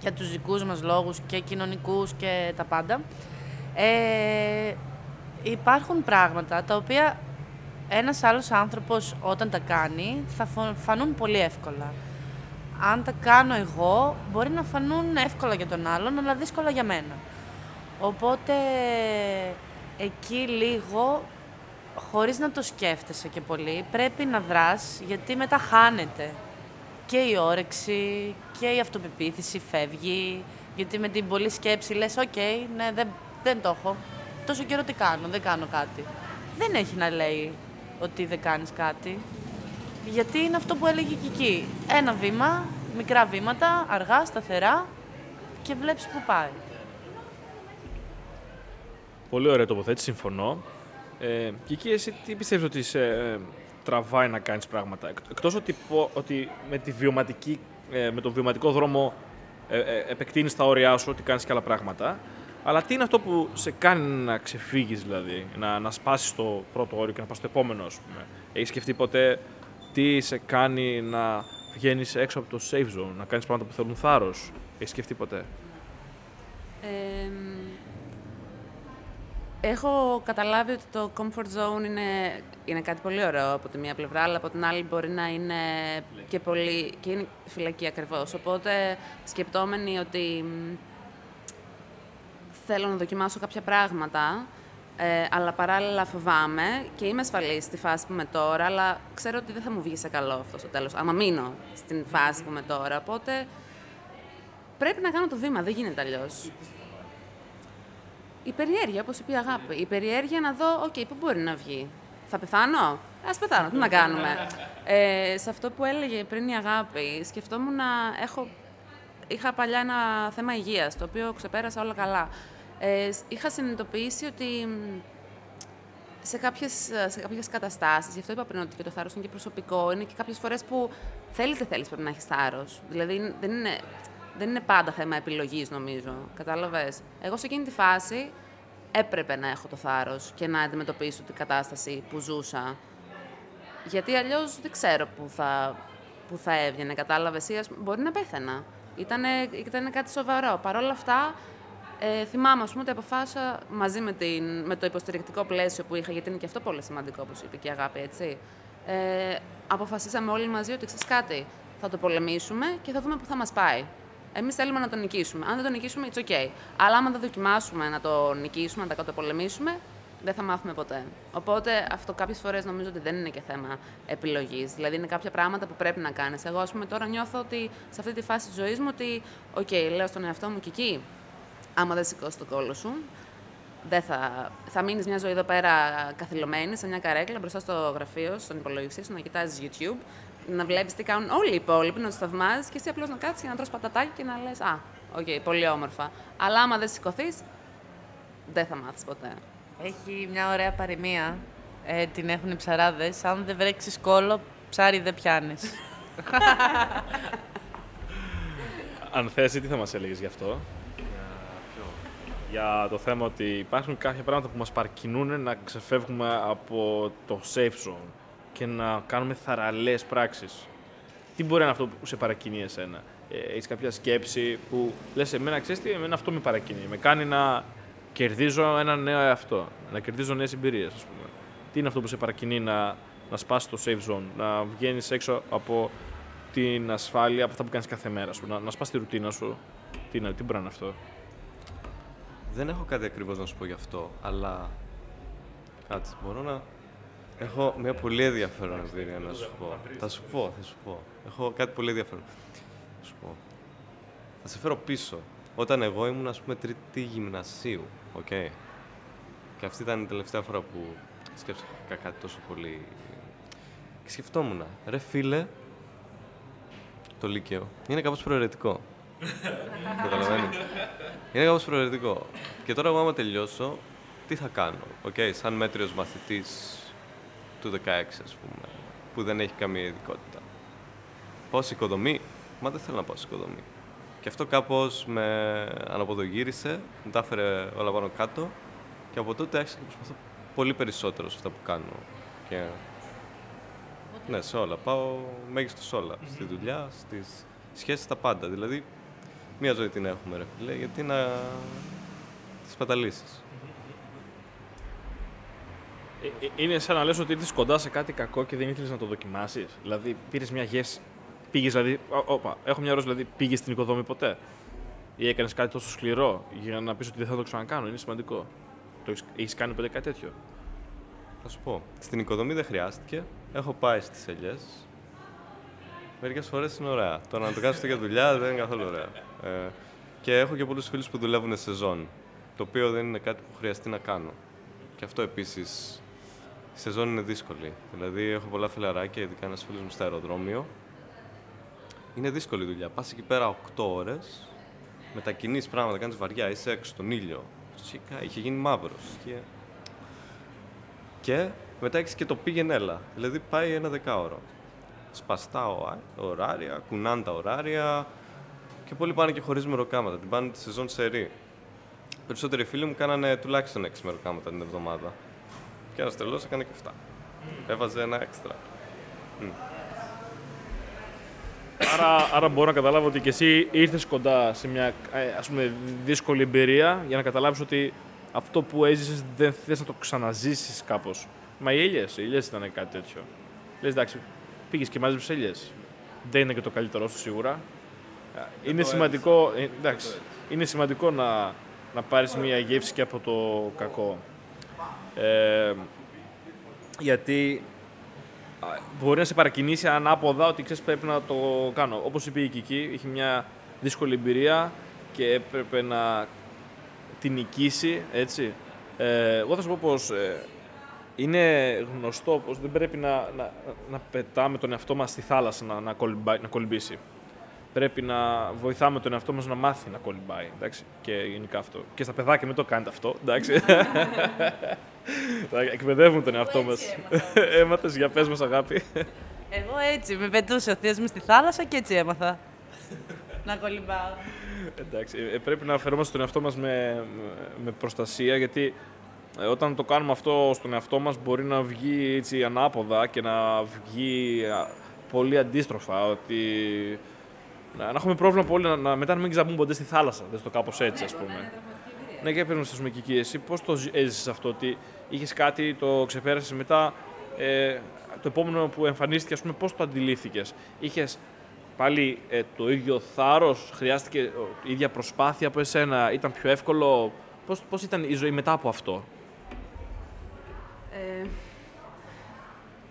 για τους δικούς μας λόγους και κοινωνικούς και τα πάντα, ε, υπάρχουν πράγματα τα οποία ένας άλλος άνθρωπος όταν τα κάνει θα φανούν πολύ εύκολα. Αν τα κάνω εγώ, μπορεί να φανούν εύκολα για τον άλλον, αλλά δύσκολα για μένα. Οπότε, εκεί λίγο χωρίς να το σκέφτεσαι και πολύ, πρέπει να δράς, γιατί μετά χάνεται. Και η όρεξη και η αυτοπεποίθηση φεύγει, γιατί με την πολλή σκέψη λες «ΟΚ, ναι, δεν, δεν το έχω. Τόσο καιρό τι κάνω, δεν κάνω κάτι». Δεν έχει να λέει ότι δεν κάνεις κάτι. Γιατί είναι αυτό που έλεγε και εκεί. Ένα βήμα, μικρά βήματα, αργά, σταθερά και βλέπεις που πάει. Πολύ ωραία τοποθέτηση, συμφωνώ. Ε, και εκεί εσύ τι πιστεύεις ότι σε ε, τραβάει να κάνεις πράγματα; Εκτός ότι, ότι με, τη βιωματική, ε, με τον βιωματικό δρόμο ε, ε, επεκτείνεις τα όρια σου, ότι κάνεις και άλλα πράγματα. Αλλά τι είναι αυτό που σε κάνει να ξεφύγεις δηλαδή, να, να σπάσεις το πρώτο όριο και να πας στο επόμενο, ας πούμε; Έχεις σκεφτεί ποτέ τι σε κάνει να βγαίνεις έξω από το safe zone, να κάνεις πράγματα που θέλουν θάρρος; Έχεις σκεφτεί ποτέ; Ε, Έχω καταλάβει ότι το comfort zone είναι, είναι κάτι πολύ ωραίο από τη μία πλευρά, αλλά από την άλλη μπορεί να είναι και πολύ... και είναι φυλακή ακριβώς. Οπότε σκεπτόμενοι ότι θέλω να δοκιμάσω κάποια πράγματα, ε, αλλά παράλληλα φοβάμαι και είμαι ασφαλής στη φάση που είμαι τώρα, αλλά ξέρω ότι δεν θα μου βγει σε καλό αυτό στο τέλος, άμα μείνω στην φάση που είμαι τώρα. Οπότε πρέπει να κάνω το βήμα, δεν γίνεται αλλιώς. Η περιέργεια, όπως είπε η Αγάπη. Η περιέργεια να δω, οκ, πού μπορεί να βγει; Θα πεθάνω; Α πεθάνω, τι να κάνουμε; Ε, σε αυτό που έλεγε πριν η αγάπη, σκεφτόμουν να έχω. Είχα παλιά ένα θέμα υγείας, το οποίο ξεπέρασα όλα καλά. Ε, είχα συνειδητοποιήσει ότι σε κάποιες, σε κάποιες καταστάσεις, γι' αυτό είπα πριν ότι και το θάρρος είναι και προσωπικό, είναι και κάποιες φορές που θέλεις δεν θέλεις πρέπει να έχεις θάρρος. Δηλαδή δεν είναι, δεν είναι πάντα θέμα επιλογής, νομίζω. Κατάλαβες; Εγώ σε εκείνη τη φάση έπρεπε να έχω το θάρρος και να αντιμετωπίσω την κατάσταση που ζούσα. Γιατί αλλιώς δεν ξέρω πού θα, που θα έβγαινε. Κατάλαβες; Μπορεί να πέθαινα. Ήτανε, ήταν κάτι σοβαρό. Παρ' όλα αυτά, ε, θυμάμαι ας πούμε, ότι αποφάσισα μαζί με, την, με το υποστηρικτικό πλαίσιο που είχα, γιατί είναι και αυτό πολύ σημαντικό, όπως είπε και η αγάπη, έτσι. Ε, αποφασίσαμε όλοι μαζί ότι ξέρεις κάτι, θα το πολεμήσουμε και θα δούμε πού θα μας πάει. Εμείς θέλουμε να το νικήσουμε. Αν δεν το νικήσουμε, it's okay. Αλλά άμα δεν δοκιμάσουμε να το νικήσουμε, να το καταπολεμήσουμε, δεν θα μάθουμε ποτέ. Οπότε αυτό κάποιες φορές νομίζω ότι δεν είναι και θέμα επιλογής. Δηλαδή είναι κάποια πράγματα που πρέπει να κάνεις. Εγώ, ας πούμε, τώρα νιώθω ότι σε αυτή τη φάση της ζωής μου ότι, οκ, λέω στον εαυτό μου και εκεί, άμα δεν σηκώσεις τον κώλο σου, δεν θα, θα μείνεις μια ζωή εδώ πέρα καθυλωμένη σε μια καρέκλα μπροστά στο γραφείο, στον υπολογιστή σου, να κοιτάζεις YouTube, να βλέπεις τι κάνουν όλοι οι υπόλοιποι, να τους θαυμάζεις και εσύ απλώς να κάτσεις και να τρως πατατάκι και να λες: Α, OK, okay, πολύ όμορφα. Αλλά άμα δεν σηκωθείς, δεν θα μάθεις ποτέ. Έχει μια ωραία παροιμία. Ε, την έχουν οι ψαράδες. Αν δεν βρέξεις κώλο, ψάρι δεν πιάνεις. Αν θες, τι θα μας έλεγες γι' αυτό; Για το θέμα ότι υπάρχουν κάποια πράγματα που μας παρακινούν να ξεφεύγουμε από το safe zone και να κάνουμε θαραλές πράξεις. Τι μπορεί να είναι αυτό που σε παρακινεί εσένα; Ε, έχεις κάποια σκέψη που λες εμένα, ξέρεις τι, εμένα αυτό με παρακινεί. Με κάνει να κερδίζω ένα νέο εαυτό, να κερδίζω νέες εμπειρίες, ας πούμε. Τι είναι αυτό που σε παρακινεί να, να σπάσει το safe zone, να βγαίνεις έξω από την ασφάλεια, από αυτά που κάνεις κάθε μέρα σου, να, να σπάσει τη ρουτίνα σου; Τι, είναι, τι μπορεί να είναι αυτό; Δεν έχω κάτι ακριβώς να σου πω γι' αυτό, αλλά. Κάτσε, μπορώ να. Έχω μια πολύ ενδιαφέρον εμπειρία να σου πω. Θα σου πω, θα σου πω. Έχω κάτι πολύ ενδιαφέρον. Θα σου πω. Θα σε φέρω πίσω. Όταν εγώ ήμουν, ας πούμε, τρίτη γυμνασίου, οκ. Και αυτή ήταν η τελευταία φορά που σκέφτηκα κάτι τόσο πολύ. Και σκεφτόμουν, ρε φίλε, το Λύκειο είναι κάπως προαιρετικό. Καταλαβαίνεις. Είναι κάπως προαιρετικό. Και τώρα εγώ άμα τελειώσω, τι θα κάνω. Οκ, σαν μέτριος μαθητής του 16, ας πούμε, που δεν έχει καμία ειδικότητα. Πάω σε οικοδομή, μα δεν θέλω να πάω σε οικοδομή. Και αυτό κάπως με αναποδογύρισε, μου τα έφερε όλα πάνω κάτω και από τότε άρχισα και προσπαθώ πολύ περισσότερο σε αυτά που κάνω. Και... Ναι, σε όλα. Πάω μέγιστος σε όλα. Στη δουλειά, στις σχέσεις, στα πάντα. Δηλαδή, μία ζωή την έχουμε, ρε φίλε, γιατί να τις παταλήσεις. Ε, ε, Είναι σαν να λες ότι ήρθες κοντά σε κάτι κακό και δεν ήθελες να το δοκιμάσεις. Δηλαδή, πήρες μια γεύση. Πήγες, δηλαδή. Ω, Όπα, έχω μια ερώτηση, δηλαδή, πήγες στην οικοδόμη ποτέ; Ή έκανες κάτι τόσο σκληρό για να πεις ότι δεν θα το ξανακάνω. Είναι σημαντικό; Το έχεις, έχεις κάνει ποτέ κάτι τέτοιο; Θα σου πω. Στην οικοδομή δεν χρειάστηκε. Έχω πάει στις ελιές. Μερικές φορές είναι ωραία. Το να το κάνει αυτό για δουλειά δεν είναι καθόλου ωραία. Ε, και έχω και πολλούς φίλους που δουλεύουν σε σεζόν. Το οποίο δεν είναι κάτι που χρειαστεί να κάνω. Και αυτό επίσης. Η σεζόν είναι δύσκολη. Δηλαδή, έχω πολλά φιλαράκια, ειδικά ένας φίλος μου στο αεροδρόμιο. Είναι δύσκολη η δουλειά. Πας εκεί πέρα 8 ώρες, μετακινείς πράγματα, κάνεις βαριά, είσαι έξω στον ήλιο. Φυσικά, είχε γίνει μαύρος. Και... και μετά έχεις και το πήγαινε έλα. Δηλαδή, πάει ένα δεκάωρο σπαστά ο- ωράρια, κουνάνε τα ωράρια και πολλοί πάνε και χωρίς μεροκάματα. Την πάνε τη σεζόν σε ρί. Περισσότεροι φίλοι μου κάνανε τουλάχιστον 6 μεροκάματα την εβδομάδα. Και ένας τρελός έκανε και 7. Έβαζε ένα έξτρα. Άρα, άρα μπορώ να καταλάβω ότι και εσύ ήρθες κοντά σε μια ε, ας πούμε, δύσκολη εμπειρία για να καταλάβεις ότι αυτό που έζησες δεν θες να το ξαναζήσεις κάπως. Μα οι έλιες, οι έλιες ήταν κάτι τέτοιο. Λες εντάξει, πήγες και μάζεψες έλιες. Δεν είναι και το καλύτερό σου σίγουρα. Ε, Είναι σημαντικό, ε, εντάξει, είναι σημαντικό να, να πάρεις μια γεύση και από το κακό. Ε, γιατί Α, μπορεί να σε παρακινήσει ανάποδα ότι ξέρεις πρέπει να το κάνω. Όπως είπε η Κική, είχε μια δύσκολη εμπειρία και έπρεπε να την νικήσει, έτσι. Ε, εγώ θα σου πω πως ε, είναι γνωστό πως δεν πρέπει να, να, να πετάμε τον εαυτό μας στη θάλασσα να, να, κολυμπάει- να κολυμπήσει. Πρέπει να βοηθάμε τον εαυτό μας να μάθει να κολυμπάει, εντάξει, και γενικά αυτό. Και στα παιδάκια μην το κάνετε αυτό, εντάξει. Θα Εκπαιδεύουμε τον εαυτό μας. Έμαθες, για πες μας αγάπη. Εγώ έτσι, με πετούσε ο θείος μου στη θάλασσα και έτσι έμαθα. να κολυμπάω. Εντάξει, ε, πρέπει να φερόμαστε τον εαυτό μας με, με προστασία, γιατί ε, όταν το κάνουμε αυτό στον εαυτό μας μπορεί να βγει έτσι ανάποδα και να βγει α, πολύ αντίστροφα, ότι να, να έχουμε πρόβλημα πολύ, να, να, μετά να μην ξαπούμε ποτέ στη θάλασσα, δεν το κάπως έτσι ας πούμε. Ναι, και πρέπει να σας πούμε Κική, εσύ πώς το ζει- έζησες αυτό, ότι είχες κάτι, το ξεπέρασες μετά, ε, το επόμενο που εμφανίστηκε, ας πούμε, πώς το αντιλήφθηκες; Είχες πάλι ε, το ίδιο θάρρος, χρειάστηκε ε, η ίδια προσπάθεια από εσένα, ήταν πιο εύκολο; Πώς, πώς ήταν η ζωή μετά από αυτό;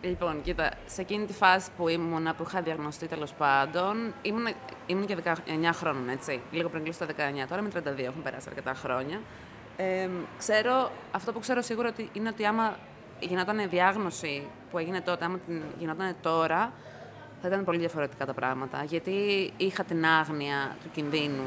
Λοιπόν, κοίτα, σε εκείνη τη φάση που ήμουν, που είχα διαγνωστεί τέλος πάντων, ήμουν, ήμουν και 19 χρόνων, έτσι. Λίγο πριν κλείσω τα 19. Τώρα είμαι 32, έχουν περάσει αρκετά χρόνια. Ε, ξέρω, αυτό που ξέρω σίγουρα ότι είναι ότι άμα γινόταν διάγνωση που έγινε τότε, άμα την γινόταν τώρα, θα ήταν πολύ διαφορετικά τα πράγματα. Γιατί είχα την άγνοια του κινδύνου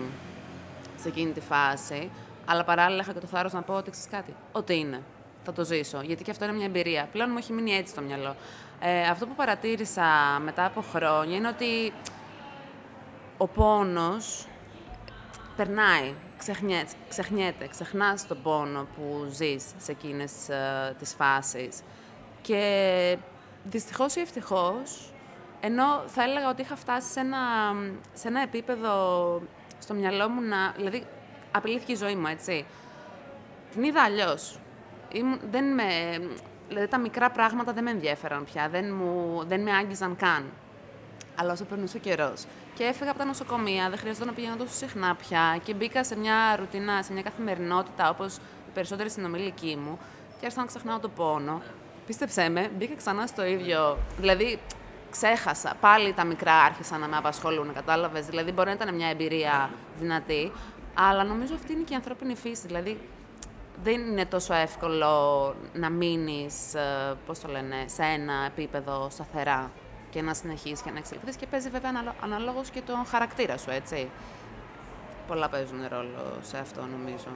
σε εκείνη τη φάση, αλλά παράλληλα είχα και το θάρρος να πω ότι ξέρεις κάτι. Ό,τι είναι. Θα το ζήσω. Γιατί και αυτό είναι μια εμπειρία. Πλέον μου έχει μείνει έτσι στο μυαλό. Ε, αυτό που παρατήρησα μετά από χρόνια είναι ότι ο πόνος περνάει, ξεχνιέται, ξεχνιέται ξεχνάς τον πόνο που ζεις σε εκείνες ε, τις φάσεις. Και δυστυχώς ή ευτυχώς, ενώ θα έλεγα ότι είχα φτάσει σε ένα, σε ένα επίπεδο στο μυαλό μου να... Δηλαδή, απειλήθηκε η ζωή μου, έτσι. Την είδα αλλιώ. Δεν με... Δηλαδή, τα μικρά πράγματα δεν με ενδιαφέραν πια. Δεν, μου, δεν με άγγιζαν καν. Αλλά όσο περνούσε ο καιρός. Και έφυγα από τα νοσοκομεία, δεν χρειαζόταν να πηγαίνω τόσο συχνά πια. Και μπήκα σε μια ρουτίνα, σε μια καθημερινότητα όπως οι περισσότεροι συνομιλικοί μου. Και άρχισα να ξεχνάω το πόνο. Πίστεψέ με, μπήκα ξανά στο ίδιο. Δηλαδή, ξέχασα. Πάλι τα μικρά άρχισαν να με απασχολούν, κατάλαβες; Δηλαδή, μπορεί να ήταν μια εμπειρία δυνατή, αλλά νομίζω αυτή είναι και η ανθρώπινη φύση. Δηλαδή, δεν είναι τόσο εύκολο να μείνεις, ε, πώς το λένε, σε ένα επίπεδο σταθερά και να συνεχίσεις και να εξελιχθείς. Και παίζει βέβαια αναλόγως και τον χαρακτήρα σου, έτσι. Πολλά παίζουν ρόλο σε αυτό, νομίζω.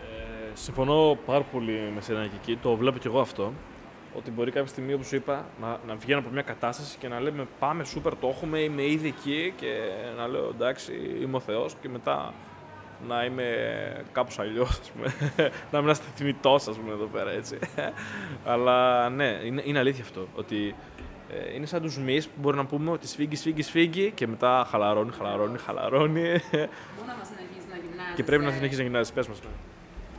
Ε, συμφωνώ πάρα πολύ με σένα και εκεί. Το βλέπω κι εγώ αυτό ότι μπορεί κάποια στιγμή, όπως σου είπα, να, να βγαίνω από μια κατάσταση και να λέμε Πάμε, σούπερ, το έχουμε, είμαι ήδη εκεί και να λέω εντάξει, είμαι ο Θεός και μετά να είμαι κάπως αλλιώς, ας πούμε. να μην είστε θυμητό, ας πούμε, εδώ πέρα έτσι. Αλλά ναι, είναι, είναι αλήθεια αυτό. Ότι ε, είναι σαν τους μυς που μπορεί να πούμε ότι σφίγγει, σφίγγει, σφίγγει και μετά χαλαρώνει, χαλαρώνει, χαλαρώνει. Πού να μας συνεχίζεις να γυμνάζει. Και πρέπει να συνεχίζεις να γυμνάζει, πες μας. Ναι.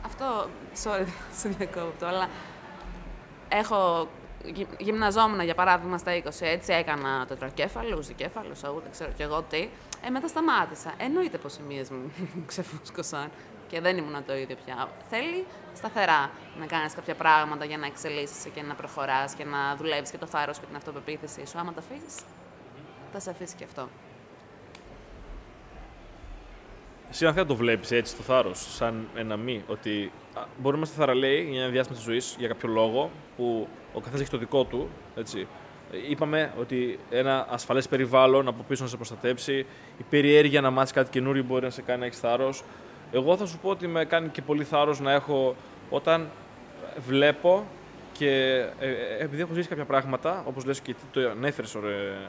Αυτό, sorry, σε διακόπτω, αλλά έχω γυμναζόμουν για παράδειγμα στα 20, έτσι έκανα τετρακέφαλο, δικέφαλο, ούτε ξέρω κι εγώ τι. Ε, μετά σταμάτησα. Εννοείται πως οι μύες μου ξεφούσκωσαν και δεν ήμουν το ίδιο πια. Θέλει σταθερά να κάνεις κάποια πράγματα για να εξελίσσεσαι και να προχωράς και να δουλεύεις και το θάρρος και την αυτοπεποίθησή σου. Άμα τα αφήσεις, θα σε αφήσει και αυτό. Εσύ αν το βλέπεις έτσι το θάρρος, σαν ένα μη, ότι μπορούμε να είμαστε θαραλέοι για ένα διάστημα της ζωής για κάποιο λόγο που ο καθένας έχει το δικό του. Έτσι. Είπαμε ότι ένα ασφαλές περιβάλλον από πίσω να σε προστατέψει, η περιέργεια να μάθεις κάτι καινούριο μπορεί να σε κάνει να έχεις θάρρος. Εγώ θα σου πω ότι με κάνει και πολύ θάρρος να έχω όταν βλέπω και ε, ε, επειδή έχω ζήσει κάποια πράγματα, όπως λες και το ανέφερες,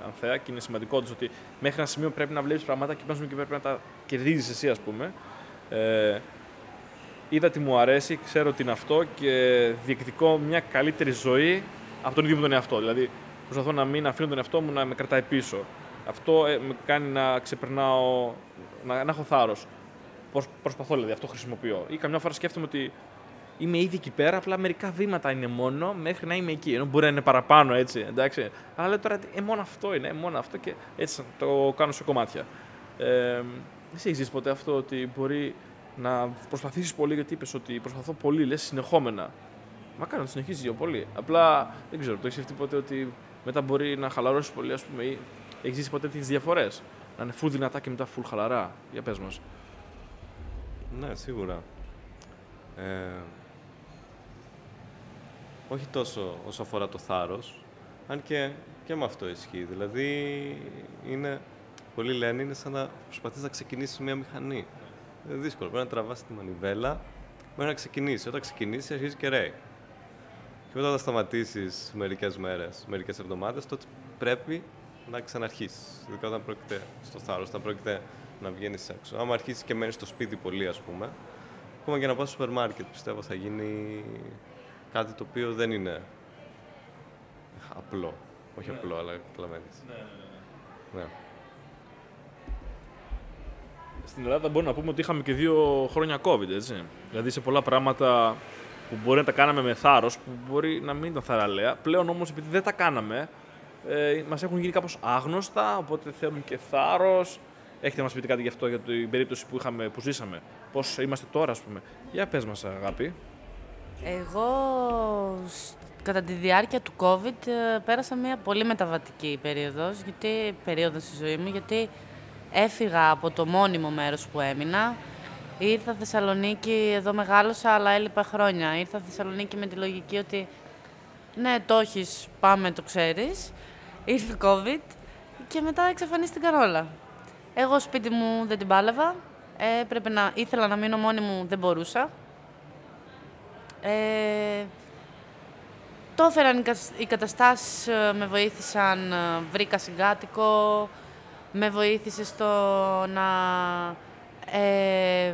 Ανθέα, και είναι σημαντικό ότι μέχρι ένα σημείο πρέπει να βλέπεις πράγματα και πάνω και πρέπει να τα κερδίζεις εσύ, ας πούμε. Ε, είδα τι μου αρέσει, ξέρω τι είναι αυτό και διεκδικώ μια καλύτερη ζωή από τον ίδιο μου τον εαυτό. Δηλαδή, προσπαθώ να μην αφήνω τον εαυτό μου να με κρατάει πίσω. Αυτό ε, με κάνει να ξεπερνάω, να, να έχω θάρρος. Προσπαθώ δηλαδή, αυτό χρησιμοποιώ. Ή καμιά φορά σκέφτομαι ότι είμαι ήδη εκεί πέρα, απλά μερικά βήματα είναι μόνο μέχρι να είμαι εκεί. Ενώ μπορεί να είναι παραπάνω έτσι, εντάξει. Αλλά λέω τώρα, ε, μόνο αυτό είναι, ε, μόνο αυτό και έτσι το κάνω σε κομμάτια. Ε, εσύ έχεις ποτέ αυτό ότι μπορεί να προσπαθήσεις πολύ, γιατί είπες ότι προσπαθώ πολύ, λες συνεχόμενα. Μα κάνω, συνεχίζει δύο πολύ. Απλά δεν ξέρω, το έχεις σκεφτεί ποτέ ότι μετά μπορεί να χαλαρώσεις πολύ, ας πούμε, ή έχεις ζήσει ποτέ τις διαφορές. Να είναι full δυνατά και μετά full χαλαρά. Για πες μας. Ναι, σίγουρα. Ε, όχι τόσο όσο αφορά το θάρρος, αν και, και με αυτό ισχύει. Δηλαδή, είναι, πολλοί λένε, είναι σαν να προσπαθείς να ξεκινήσεις μια μηχανή. Είναι δύσκολο, πρέπει να τραβάς τη μανιβέλα, μέχρι να ξεκινήσεις. Όταν ξεκινήσεις, αρχίζεις και ρέει. Και όταν θα σταματήσεις μερικές μέρες, μερικές εβδομάδες, τότε πρέπει να ξαναρχίσεις. Ειδικά όταν πρόκειται στο θάρρος, όταν πρόκειται να βγαίνεις έξω. Άμα αρχίσεις και μένεις στο σπίτι πολύ, ας πούμε, ακόμα και να πας στο σούπερ μάρκετ, πιστεύω θα γίνει κάτι το οποίο δεν είναι απλό. Όχι ναι. απλό, αλλά καταλαβαίνεις. Ναι, ναι, ναι, ναι. Στην Ελλάδα μπορούμε να πούμε ότι είχαμε και δύο χρόνια COVID, έτσι. Δηλαδή σε πολλά πράγματα που μπορεί να τα κάναμε με θάρρος, που μπορεί να μην ήταν θαραλέα. Πλέον όμως, επειδή δεν τα κάναμε, ε, μας έχουν γίνει κάπως άγνωστα, οπότε θέλουν και θάρρος. Έχετε να μας πείτε κάτι γι' αυτό, για την περίπτωση που, είχαμε, που ζήσαμε. Πώς είμαστε τώρα, ας πούμε. Για πες μας, αγάπη. Εγώ κατά τη διάρκεια του COVID ε, πέρασα μια πολύ μεταβατική περίοδος, γιατί, περίοδος στη ζωή μου, γιατί έφυγα από το μόνιμο μέρος που έμεινα. Ήρθα Θεσσαλονίκη, εδώ μεγάλωσα, αλλά έλειπα χρόνια. Ήρθα Θεσσαλονίκη με τη λογική ότι ναι, το έχεις, πάμε, το ξέρεις. Ήρθε COVID και μετά εξαφανίστηκαν όλα. Εγώ σπίτι μου δεν την πάλευα. Ε, πρέπει να, ήθελα να μείνω μόνη μου, δεν μπορούσα. Ε, το έφεραν οι καταστάσεις, ε, με βοήθησαν, ε, βρήκα συγκάτοικο, με βοήθησε στο να ε,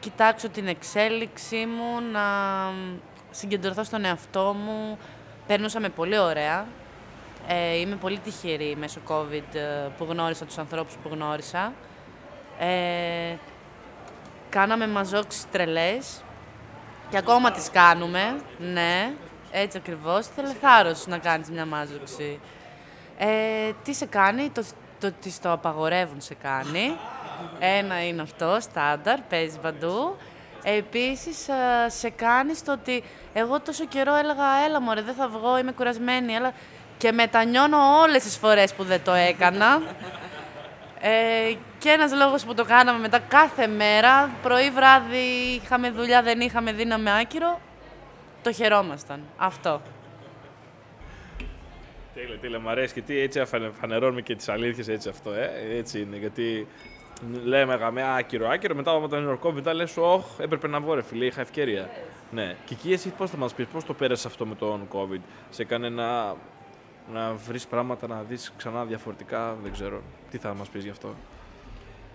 κοιτάξω την εξέλιξή μου, να συγκεντρωθώ στον εαυτό μου. Περνούσαμε πολύ ωραία. Ε, είμαι πολύ τυχερή μέσω COVID που γνώρισα τους ανθρώπους που γνώρισα. Ε, κάναμε μαζόξεις τρελές και ακόμα τις κάνουμε, ναι. Έτσι ακριβώς. Θέλει θάρρος να κάνεις μια μάζοξη. Ε, τι σε κάνει, το, το ότι το απαγορεύουν σε κάνει. Ένα είναι αυτό, στάνταρ, παίζεις παντού. Επίσης, ε, σε κάνεις το ότι εγώ τόσο καιρό έλεγα «Έλα μωρέ, δεν θα βγω, είμαι κουρασμένη, έλα». Και μετανιώνω όλες τις φορές που δεν το έκανα. Ε, και ένας λόγος που το κάναμε μετά κάθε μέρα, πρωί, βράδυ, είχαμε δουλειά, δεν είχαμε, δύναμη άκυρο, το χαιρόμασταν. Αυτό. Τέλεια, τέλεια. Μ' αρέσει και τι έτσι φανερώνουμε και τις αλήθειες έτσι αυτό, ε. Έτσι είναι, γιατί λέμε γαμέ άκυρο, άκυρο, μετά από τον Ιωρκό, μετά λες, όχ, έπρεπε να βγω ρε φίλε, είχα ευκαιρία. Ναι. Και εκεί εσύ πώς θα μας πεις, πώς το πέρασες αυτό με τον COVID, σε έκανε να, να βρεις πράγματα, να δεις ξανά διαφορετικά, δεν ξέρω. Τι θα μας πεις γι' αυτό;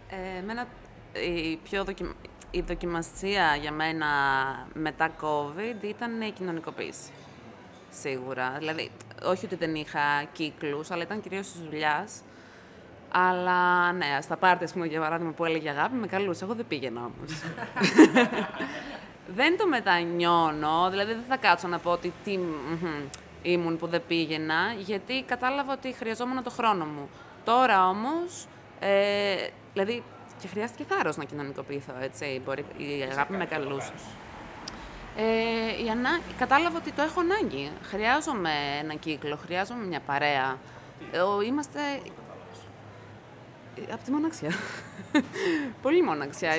Ε, εμένα η πιο δοκιμα η δοκιμασία για μένα μετά COVID ήταν η κοινωνικοποίηση. Σίγουρα. Δηλαδή, όχι ότι δεν είχα κύκλους, αλλά ήταν κυρίως της δουλειάς. Αλλά ναι, στα πάρτι, πούμε, για παράδειγμα, που έλεγε αγάπη, με καλούσε. Εγώ δεν πήγαινα όμως. δεν το μετανιώνω, δηλαδή δεν θα κάτσω να πω ότι τι ήμουν που δεν πήγαινα, γιατί κατάλαβα ότι χρειαζόμουν το χρόνο μου. Τώρα όμως, ε, δηλαδή και χρειάστηκε θάρρος να κοινωνικοποιηθώ, έτσι. Μπορεί, η αγάπη με καλούσε. Ε, η ανά... Κατάλαβα ότι το έχω ανάγκη. Χρειάζομαι ένα κύκλο, χρειάζομαι μια παρέα. Ε, είμαστε... Από τη μοναξιά. Πολύ μοναξιά.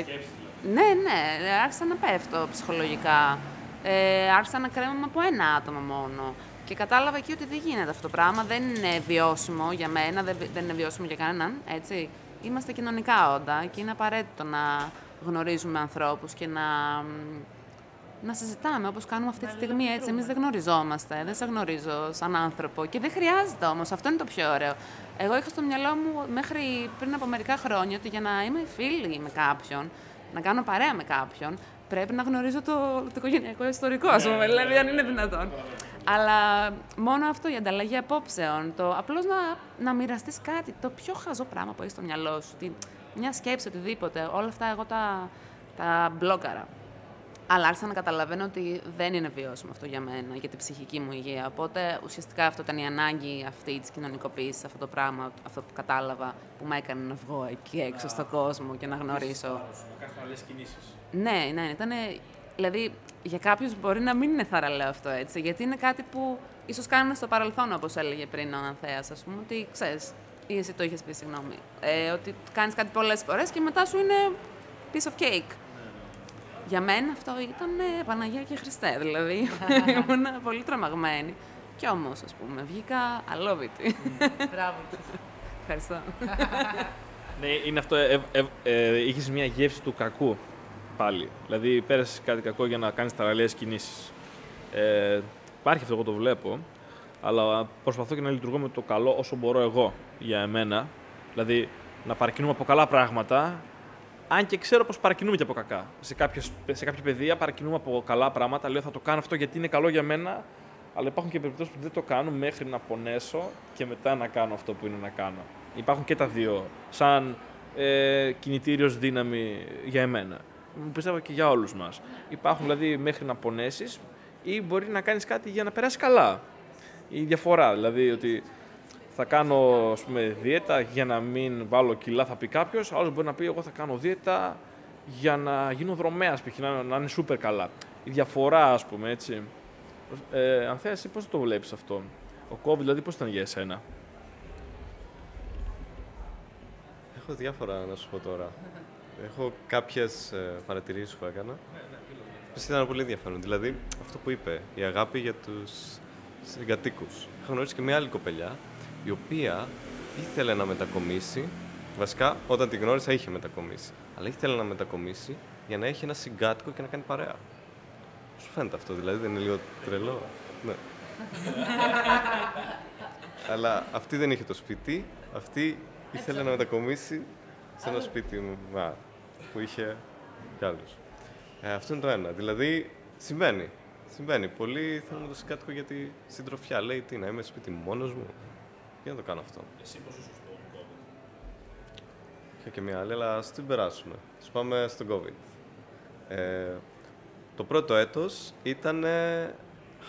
Ναι, ναι, άρχισα να πέφτω ψυχολογικά. Ε, άρχισα να κρέμομαι από ένα άτομο μόνο. Και κατάλαβα εκεί ότι δεν γίνεται αυτό το πράγμα. Δεν είναι βιώσιμο για μένα, δεν, δεν είναι βιώσιμο για κανέναν. Έτσι είμαστε κοινωνικά όντα και είναι απαραίτητο να γνωρίζουμε ανθρώπους και να, να συζητάμε όπως κάνουμε αυτή τη στιγμή. Έτσι, εμείς δεν γνωριζόμαστε, δεν σε γνωρίζω σαν άνθρωπο και δεν χρειάζεται όμως, αυτό είναι το πιο ωραίο. Εγώ είχα στο μυαλό μου μέχρι πριν από μερικά χρόνια ότι για να είμαι φίλη με κάποιον, να κάνω παρέα με κάποιον, πρέπει να γνωρίζω το, το οικογενειακό ιστορικό, ας πούμε, δηλαδή αν είναι δυνατόν. Αλλά μόνο αυτό, η ανταλλαγή απόψεων, το απλώς να, να μοιραστείς κάτι, το πιο χαζό πράγμα που έχεις στο μυαλό σου, τη, μια σκέψη, οτιδήποτε, όλα αυτά εγώ τα, τα μπλόκαρα. Αλλά άρχισα να καταλαβαίνω ότι δεν είναι βιώσιμο αυτό για μένα, για την ψυχική μου υγεία. Οπότε ουσιαστικά αυτό ήταν η ανάγκη αυτή της κοινωνικοποίησης, αυτό το πράγμα, αυτό που κατάλαβα, που με έκανε να βγω εκεί έξω στον κόσμο και να γνωρίσω. Να κάνει κινήσει. Ναι, ναι, ήταν Δηλαδή, για κάποιους μπορεί να μην είναι θαραλέο αυτό έτσι, γιατί είναι κάτι που ίσως κάνουμε στο παρελθόν, όπως έλεγε πριν ο Ανθέας, ας πούμε, ότι ξέρεις, ή εσύ το είχες πει, συγγνώμη, ε, ότι κάνεις κάτι πολλές φορές και μετά σου είναι piece of cake. Για μένα αυτό ήταν ε, Παναγία και Χριστέ, δηλαδή. Ήμουν πολύ τρομαγμένη. Κι όμως, ας πούμε, βγήκα αλόβητη. Μπράβο. Ευχαριστώ. ναι, είναι αυτό. Ε, ε, ε, είχες μια γεύση του κακού πάλι. Δηλαδή, πέρασες κάτι κακό για να κάνεις ταραλέες κινήσεις. Ε, υπάρχει αυτό, εγώ το βλέπω, αλλά προσπαθώ και να λειτουργώ με το καλό όσο μπορώ εγώ για εμένα. Δηλαδή, να παρακινούμε από καλά πράγματα, αν και ξέρω πως παρακινούμε και από κακά. Σε, κάποιες, σε κάποια παιδεία παρακινούμε από καλά πράγματα. Λέω θα το κάνω αυτό γιατί είναι καλό για μένα, αλλά υπάρχουν και περιπτώσεις που δεν το κάνω μέχρι να πονέσω και μετά να κάνω αυτό που είναι να κάνω. Υπάρχουν και τα δύο, σαν ε, κινητήριος δύναμη για εμένα πιστεύω και για όλους μας. Υπάρχουν δηλαδή μέχρι να πονέσεις ή μπορεί να κάνεις κάτι για να περάσεις καλά. Η διαφορά, δηλαδή ότι θα κάνω ας πούμε, δίαιτα για να μην βάλω κιλά, θα πει κάποιος. Άλλος μπορεί να πει: Εγώ θα κάνω δίαιτα για να γίνω δρομέας, π.χ. Να, να είναι σούπερ καλά. Η διαφορά, ας πούμε έτσι. Ε, Ανθέα, εσύ πώς το βλέπεις αυτό; Ο COVID δηλαδή πώς ήταν για εσένα; Έχω διάφορα να σου πω τώρα. Έχω κάποιες παρατηρήσεις που έκανα. Που ήταν πολύ ενδιαφέρον. Δηλαδή, αυτό που είπε, η αγάπη για τους συγκατοίκους. Έχω γνωρίσει και μια άλλη κοπελιά, η οποία ήθελε να μετακομίσει. Βασικά, όταν την γνώρισα, είχε μετακομίσει. Αλλά ήθελε να μετακομίσει για να έχει ένα συγκάτοικο και να κάνει παρέα. Σου φαίνεται αυτό, δηλαδή, δεν είναι λίγο τρελό; Ναι. Αλλά αυτή δεν είχε το σπίτι. Αυτή ήθελε να μετακομίσει σε ένα σπίτι μου μα, που είχε κι άλλους. Ε, αυτό είναι το ένα. Δηλαδή, συμβαίνει. Συμβαίνει. Πολλοί θέλουν να το συγκάτοικο για τη συντροφιά. Λέει, τι, να είμαι σπίτι μόνος μου; Για να το κάνω αυτό. Εσύ πόσο σωστό Είχα και μια άλλη, αλλά ας την περάσουμε. Ας πάμε στον COVID. Ε, το πρώτο έτος ήταν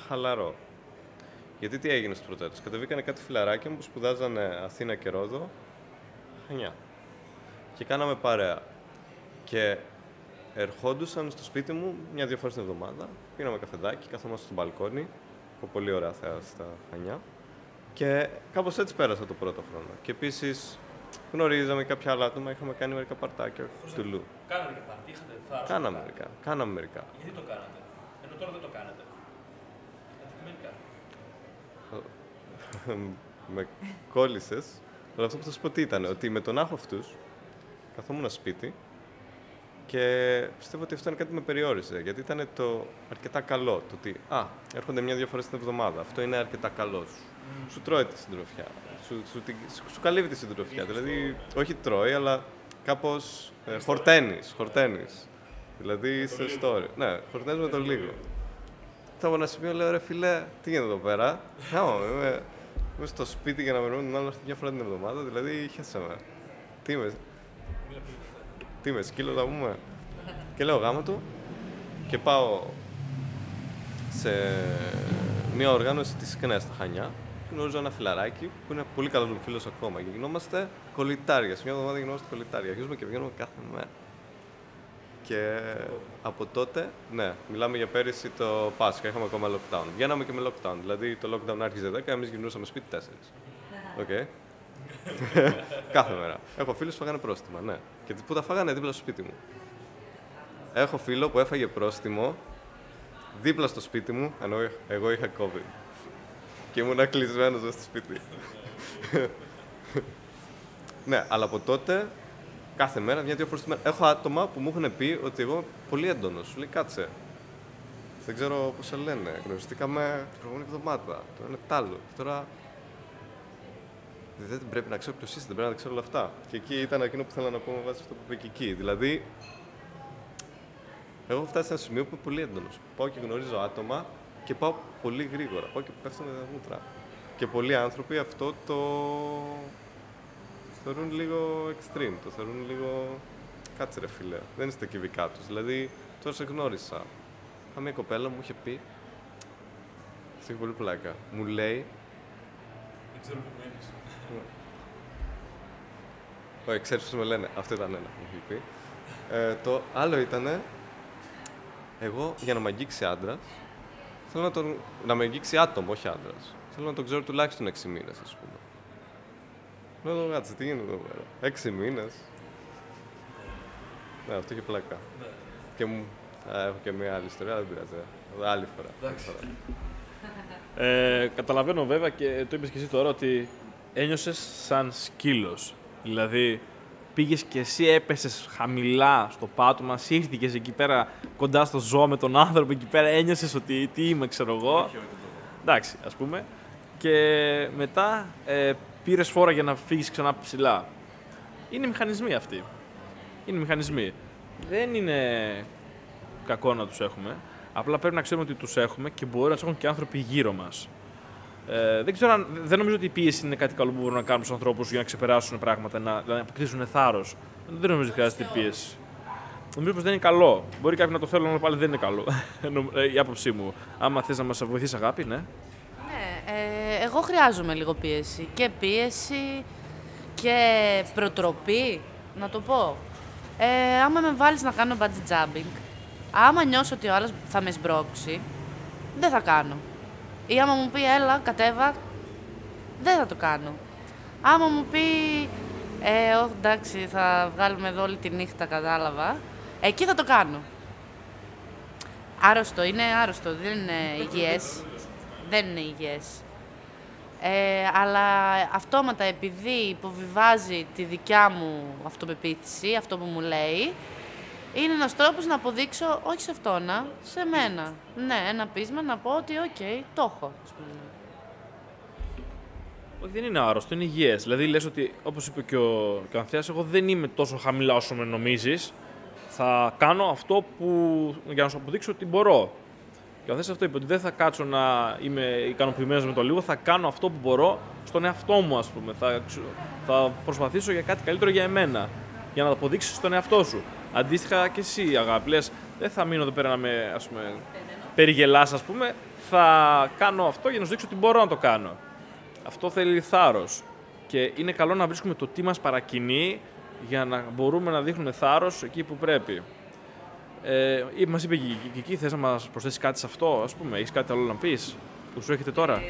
χαλαρό. Γιατί τι έγινε στο πρώτο έτος; Κατεβήκανε κάτι φιλαράκια μου που σπουδάζανε Αθήνα και Ρόδο. Χανιά. Και κάναμε παρέα. Και ερχόντουσαν στο σπίτι μου μια-δύο φορές την εβδομάδα. Πίναμε καφεδάκι, καθόμαστε στο μπαλκόνι. Που πολύ ωραία θέα στα Χανιά. Και κάπως έτσι πέρασα το πρώτο χρόνο. Και επίσης γνωρίζαμε κάποια άλλα άτομα, είχαμε κάνει μερικά παρτάκια του Λου. Κάναμε και πάρτι, είχατε θάρρος. Κάναμε μερικά. Κάναμε μερικά. Γιατί το κάνατε; Ενώ τώρα δεν το κάνετε. Αντικειμενικά. με κόλλησες. Αλλά αυτό που θα σου πω τι ήταν, ότι με τον άγχο αυτούς καθόμουν σπίτι και πιστεύω ότι αυτό είναι κάτι που με περιόρισε. Γιατί ήταν το αρκετά καλό. Το ότι α, έρχονται μια-δύο φορές την εβδομάδα. Αυτό είναι αρκετά καλό. Mm. Σου τρώει τη συντροφιά. Σου, σου, σου, σου καλύβει τη συντροφιά. Δηλαδή, όχι τρώει, αλλά κάπως ε, χορταίνεις. Χορταίνεις. Δηλαδή σε story. Ναι, χορταίνεις με το λίγο. Θα ένα σημείο λέω ρε φιλέ, τι γίνεται εδώ πέρα; είμαι, είμαι στο σπίτι για να βρούμε την άλλη μια φορά την εβδομάδα, δηλαδή χέσαμε. Τι είμαι, τι είμαι, σκύλο θα πούμε. και λέω γάμα το και πάω σε μια οργάνωση της ΚΝΕ στα Χανιά. Γνωρίζω ένα φιλαράκι που είναι πολύ καλός μου φίλος ακόμα και γινόμαστε κολλητάρια. Σε μια εβδομάδα γινόμαστε κολλητάρια. Αρχίζουμε και βγαίνουμε κάθε μέρα. Και από τότε, ναι, μιλάμε για πέρυσι το Πάσχα, είχαμε ακόμα lockdown. Βγαίναμε και με lockdown. Δηλαδή το lockdown άρχιζε 10, εμείς γυρνούσαμε σπίτι 4. OK. Okay. Κάθε μέρα. Έχω φίλους που φάγανε πρόστιμα, ναι. Και που τα φάγανε δίπλα στο σπίτι μου. Έχω φίλο που έφαγε πρόστιμο δίπλα στο σπίτι μου, ενώ εγώ είχα COVID. Και ήμουν κλεισμένος στο σπίτι. ναι, αλλά από τότε κάθε μέρα, μια-δύο φορές τη μέρα. Έχω άτομα που μου έχουν πει ότι εγώ είμαι πολύ έντονος. Σου λέει κάτσε. Δεν ξέρω πώς σε λένε. Γνωριστήκαμε την προηγούμενη εβδομάδα. Το είναι τάλο. Τώρα. Δεν πρέπει να ξέρω ποιος είσαι, δεν πρέπει να ξέρω όλα αυτά. Και εκεί ήταν εκείνο που θέλω να πω με βάση αυτό που είπε και εκεί. Δηλαδή, εγώ έχω φτάσει σε ένα σημείο που είμαι πολύ έντονος. Πάω και γνωρίζω άτομα και πάω πολύ γρήγορα. Πάω και πέφτω με τα μούτρα. Και πολλοί άνθρωποι αυτό το θεωρούν λίγο extreme, το θεωρούν λίγο. Κάτσε ρε φίλε, δεν είστε κυβικά τους. Δηλαδή, τώρα σε γνώρισα. Είχα μια κοπέλα μου είχε πει. Αυτό έχει πολύ πλάκα. Μου λέει. Δεν ξέρω που μένεις. Όχι, ξέρεις πώς με λένε. Αυτό ήταν ένα που μου είχε πει. Ε, το άλλο ήταν. Εγώ για να με αγγίξει άντρας, θέλω να, τον, να με αγγίξει άτομο, όχι άντρας. Θέλω να τον ξέρω τουλάχιστον 6 μήνες, ας πούμε. Λέω εδώ κάτσε, τι γίνεται εδώ πέρα. Έξι μήνες. Ναι, αυτό είχε πλάκα. Ναι. Και μου. Α, έχω και μια άλλη ιστορία, δεν πειράζει. Άλλη φορά. Εντάξει. Ε, καταλαβαίνω βέβαια και το είπες και εσύ τώρα ότι ένιωσες σαν σκύλος. Δηλαδή, πήγες και εσύ έπεσες χαμηλά στο πάτωμα, σύρθηκε εκεί πέρα κοντά στο ζώο με τον άνθρωπο εκεί πέρα, ένιωσες ότι τι είμαι, ξέρω εγώ. Εντάξει, ας πούμε. Και μετά ε, πήρες φόρα για να φύγεις ξανά ψηλά. Είναι μηχανισμοί αυτοί. Είναι μηχανισμοί. Δεν είναι κακό να τους έχουμε. Απλά πρέπει να ξέρουμε ότι τους έχουμε και μπορεί να τους έχουν και άνθρωποι γύρω μας. Ε, δεν, ξέρω αν, δεν νομίζω ότι η πίεση είναι κάτι καλό που μπορούν να κάνουν στους ανθρώπους για να ξεπεράσουν πράγματα, να, να αποκτήσουν θάρρος. Δεν νομίζω ότι χρειάζεται πίεση. Νομίζω πως δεν είναι καλό. Μπορεί κάποιοι να το θέλουν, αλλά πάλι δεν είναι καλό. Ε, η άποψή μου. Άμα θες να μας βοηθήσει, αγάπη, ναι. Ε, εγώ χρειάζομαι λίγο πίεση. Και πίεση και προτροπή, να το πω. Ε, άμα με βάλεις να κάνω bungee jumping, άμα νιώσω ότι ο άλλος θα με σμπρώξει, δεν θα κάνω. Ή άμα μου πει έλα, κατέβα, δεν θα το κάνω. Άμα μου πει ε, όχι, εντάξει, θα βγάλουμε εδώ όλη τη νύχτα, κατάλαβα. Εκεί θα το κάνω. Άρρωστο, είναι άρρωστο, δεν είναι υγιές. Δεν είναι υγιές. Ε, αλλά αυτόματα επειδή υποβιβάζει τη δικιά μου αυτοπεποίθηση, αυτό που μου λέει, είναι ένας τρόπος να αποδείξω, όχι σε αυτόνα, σε μένα. Ναι, ένα πείσμα να πω ότι, οκ, το έχω. ας πούμε. Όχι, δεν είναι άρρωστο, είναι υγιές. Δηλαδή, λες ότι, όπως είπε και ο Κανθέα, εγώ δεν είμαι τόσο χαμηλά όσο με νομίζεις. Θα κάνω αυτό που. για να σου αποδείξω ότι μπορώ. Και ο Κανθέα αυτό είπε ότι δεν θα κάτσω να είμαι ικανοποιημένος με το λίγο, θα κάνω αυτό που μπορώ στον εαυτό μου, ας πούμε. Θα, θα προσπαθήσω για κάτι καλύτερο για εμένα. Για να το αποδείξεις στον εαυτό σου. Αντίστοιχα και εσύ, αγάπη, λες, δεν θα μείνω εδώ πέρα να με ας πούμε, περιγελάς, ας πούμε. Θα κάνω αυτό για να σου δείξω ότι μπορώ να το κάνω. Αυτό θέλει θάρρος. Και είναι καλό να βρίσκουμε το τι μας παρακινεί για να μπορούμε να δείχνουμε θάρρος εκεί που πρέπει. Ε, μας είπε και η Κική, θες να μας προσθέσεις κάτι σε αυτό, ας πούμε, έχεις κάτι άλλο να πεις που σου έχετε τώρα; Ε,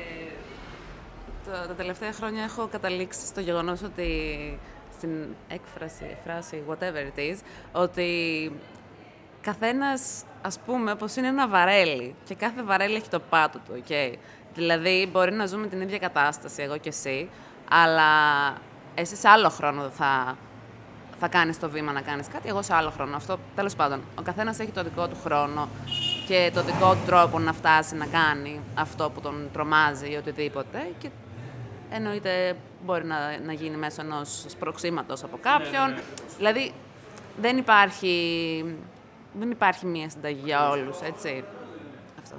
τα, τα τελευταία χρόνια έχω καταλήξει στο γεγονός ότι στην έκφραση, φράση, whatever it is, ότι καθένας, ας πούμε, πως είναι ένα βαρέλι και κάθε βαρέλι έχει το πάτο του, okay. Δηλαδή, μπορεί να ζούμε την ίδια κατάσταση, εγώ και εσύ, αλλά εσύ σε άλλο χρόνο θα, θα κάνεις το βήμα να κάνεις κάτι, εγώ σε άλλο χρόνο. Αυτό τέλος πάντων. Ο καθένας έχει το δικό του χρόνο και το δικό του τρόπο να φτάσει να κάνει αυτό που τον τρομάζει ή οτιδήποτε. Και εννοείται μπορεί να, να γίνει μέσω ενός σπροξήματο από κάποιον. Ναι, ναι, Δηλαδή, δεν υπάρχει, δεν υπάρχει μία συνταγή για όλους, έτσι. Αυτό.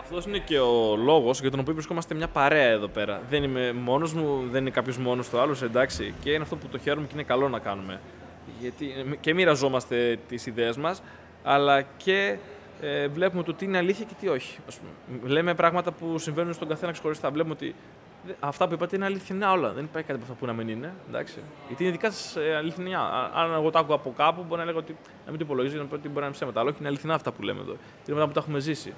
Αυτός είναι και ο λόγος για τον οποίο βρισκόμαστε μια παρέα εδώ πέρα. Δεν είμαι μόνος μου, δεν είναι κάποιος μόνος του άλλου, εντάξει. Και είναι αυτό που το χαίρομαι και είναι καλό να κάνουμε. Γιατί και μοιραζόμαστε τις ιδέες μας, αλλά και ε, βλέπουμε το τι είναι αλήθεια και τι όχι. Ας πούμε. Λέμε πράγματα που συμβαίνουν στον καθένα ξεχωριστά. Βλέπουμε ότι δε- αυτά που είπατε είναι αληθινά όλα. Δεν υπάρχει κάτι από αυτά που να μην είναι. Εντάξει. Γιατί είναι δικά σας ε, αληθινά. Α- Αν εγώ τα άκουγα από κάπου, μπορεί να λέγω ότι να μην το υπολογίζω, να πω ότι μπορεί να είναι ψέματα. Αλλά όχι, είναι αληθινά αυτά που λέμε εδώ. Είναι πράγματα που τα έχουμε ζήσει.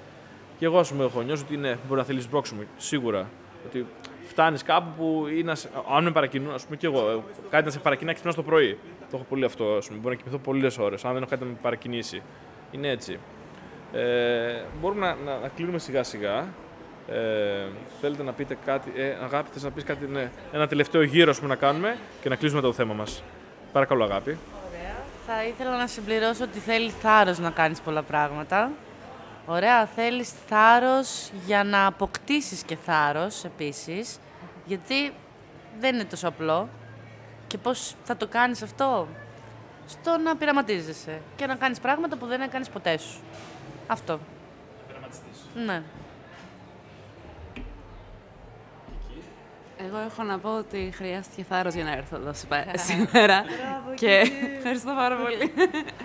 Και εγώ, ας πούμε, έχω νιώσει ότι ναι, μπορεί να θέλεις μπρόξιμο. Σίγουρα. Ότι φτάνεις κάπου που είναι. ας- Αν με παρακινούν, ας πούμε και εγώ, ε, κάτι να σε παρακινεί να ξυπνάς το πρωί. Το έχω πολύ αυτό. Ας πούμε. Μπορεί να κοιμηθώ πολλές ώρες. Αν δεν έχω κάτι να με παρακινήσει. Είναι έτσι. Ε, μπορούμε να, να, να κλείνουμε σιγά σιγά. Ε, θέλετε να πείτε κάτι, ε, αγάπη, θες να πεις κάτι, ναι, ένα τελευταίο γύρο ας πούμε, να κάνουμε και να κλείσουμε το θέμα μας. Παρακαλώ αγάπη. Θα ήθελα να συμπληρώσω ότι θέλεις θάρρος να κάνεις πολλά πράγματα. Ωραία, θέλεις θάρρος για να αποκτήσεις και θάρρος επίσης, γιατί δεν είναι τόσο απλό. Και πώς θα το κάνεις αυτό; Στο να πειραματίζεσαι και να κάνεις πράγματα που δεν έκανες ποτέ σου. Αυτό. Ναι. Εγώ έχω να πω ότι χρειάστηκε θάρρος για να έρθω εδώ σημα- σήμερα. και ευχαριστώ πάρα πολύ.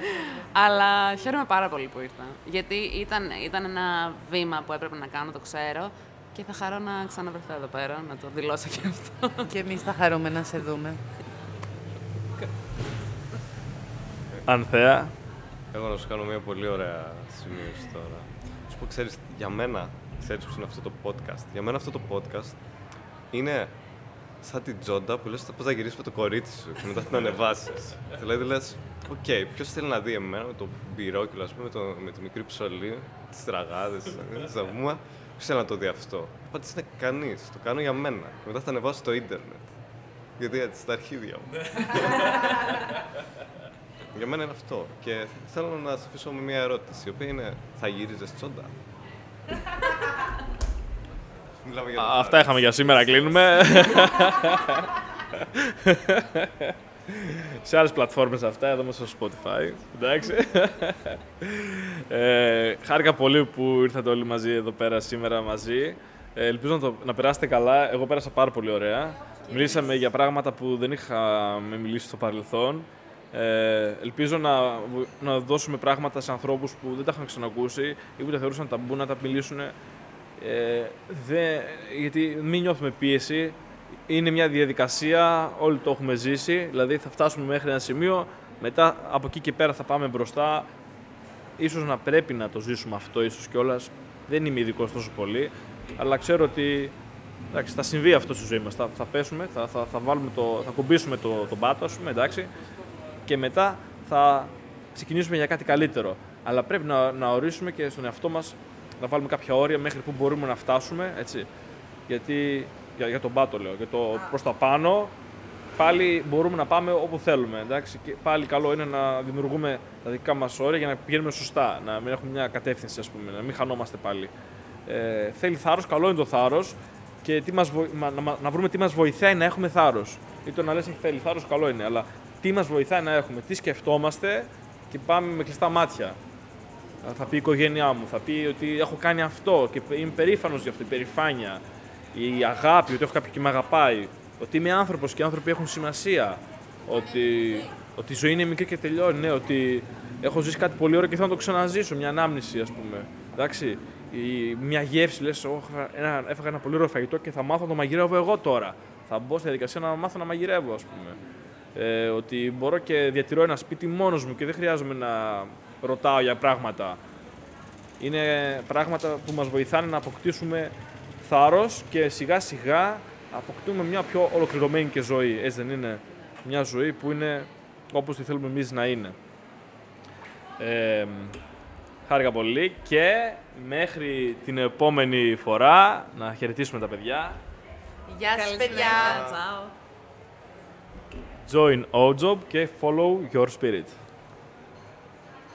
Αλλά χαίρομαι πάρα πολύ που ήρθα. Γιατί ήταν, ήταν ένα βήμα που έπρεπε να κάνω, το ξέρω. Και θα χαρώ να ξαναβρεθώ εδώ πέρα, να το δηλώσω και αυτό. Και εμείς θα χαρούμε να σε δούμε. Ανθέα. Εγώ να σου κάνω μια πολύ ωραία σημείωση τώρα. Σου πω, ξέρεις, για μένα, ξέρεις πώς είναι αυτό το podcast. Για μένα αυτό το podcast είναι σαν την τσόντα που λες πώς θα γυρίσεις με το κορίτσι σου και μετά την ανεβάσεις. δηλαδή λες, οκ, ποιος θέλει να δει εμένα με το μπυρόκιλο, ας πούμε, με, το, με τη μικρή ψωλή, τις ραγάδες, τις ζαβούμα, ποιος θέλει να το δει αυτό. Απάντηση είναι κανείς, το κάνω για μένα και μετά θα ανεβάσω στο ίντερνετ. Γιατί έτσι, στα αρχίδια μου. Για μένα είναι αυτό. Και θέλω να σα αφήσω με μια ερώτηση, η οποία είναι, θα γύριζες τσόντα; Μιλάμε για το Α, Αυτά είχαμε για σήμερα, κλείνουμε. σε άλλες πλατφόρμες αυτά, εδώ μέσα στο Spotify. Εντάξει. ε, χάρηκα πολύ που ήρθατε όλοι μαζί εδώ πέρα σήμερα μαζί. Ε, ελπίζω να, το, να περάσετε καλά. Εγώ πέρασα πάρα πολύ ωραία. Μιλήσαμε για πράγματα που δεν είχαμε μιλήσει στο παρελθόν. Ε, ελπίζω να, βο- να δώσουμε πράγματα σε ανθρώπους που δεν τα είχαν ξανακούσει ή που τα θεωρούσαν ταμπού να τα μιλήσουν ε, δε, γιατί μην νιώθουμε πίεση. Είναι μια διαδικασία, όλοι το έχουμε ζήσει. Δηλαδή θα φτάσουμε μέχρι ένα σημείο, μετά από εκεί και πέρα θα πάμε μπροστά ίσως να πρέπει να το ζήσουμε αυτό, ίσως κιόλας. Δεν είμαι ειδικός τόσο πολύ, αλλά ξέρω ότι εντάξει, θα συμβεί αυτό στη ζωή μας. Θα, θα πέσουμε, θα, θα, θα, βάλουμε το, θα κουμπίσουμε το, τον πάτο, ας πούμε, εντάξει, και μετά θα ξεκινήσουμε για κάτι καλύτερο. Αλλά πρέπει να, να ορίσουμε και στον εαυτό μας να βάλουμε κάποια όρια μέχρι που μπορούμε να φτάσουμε, έτσι. Γιατί, για, για τον πάτο λέω, για το προς τα πάνω, πάλι μπορούμε να πάμε όπου θέλουμε, εντάξει. Και πάλι καλό είναι να δημιουργούμε τα δικά μας όρια για να πηγαίνουμε σωστά, να μην έχουμε μια κατεύθυνση, ας πούμε, να μην χανόμαστε πάλι. Ε, θέλει θάρρος, καλό είναι το θάρρος και τι μας να, να, βρούμε τι μας βοηθάει να έχουμε θάρρος. Ή το να λες θέλει θάρρος, καλό είναι, αλλά τι μας βοηθάει να έχουμε, τι σκεφτόμαστε και πάμε με κλειστά μάτια. Θα πει η οικογένειά μου, θα πει ότι έχω κάνει αυτό και είμαι περήφανος για αυτό, η περηφάνεια, η αγάπη, ότι έχω κάποιον και με αγαπάει, ότι είμαι άνθρωπος και οι άνθρωποι έχουν σημασία, ότι, ότι η ζωή είναι μικρή και τελειώνει, ναι, ότι έχω ζήσει κάτι πολύ ωραίο και θέλω να το ξαναζήσω, μια ανάμνηση, ας πούμε. Εντάξει, η, μια γεύση, λες, έφαγα ένα πολύ ωραίο φαγητό και θα μάθω να το μαγειρεύω εγώ τώρα. Θα μπω στη διαδικασία να μάθω να μαγειρεύω, ας πούμε. Ε, ότι μπορώ και διατηρώ ένα σπίτι μόνος μου και δεν χρειάζομαι να ρωτάω για πράγματα. Είναι πράγματα που μας βοηθάνε να αποκτήσουμε θάρρος και σιγά σιγά αποκτούμε μια πιο ολοκληρωμένη και ζωή. Έτσι δεν είναι; Μια ζωή που είναι όπως τη θέλουμε εμείς να είναι. Ε, χάρηκα πολύ και μέχρι την επόμενη φορά να χαιρετήσουμε τα παιδιά. Γεια σας παιδιά! Ciao. Join Ojob και follow your spirit.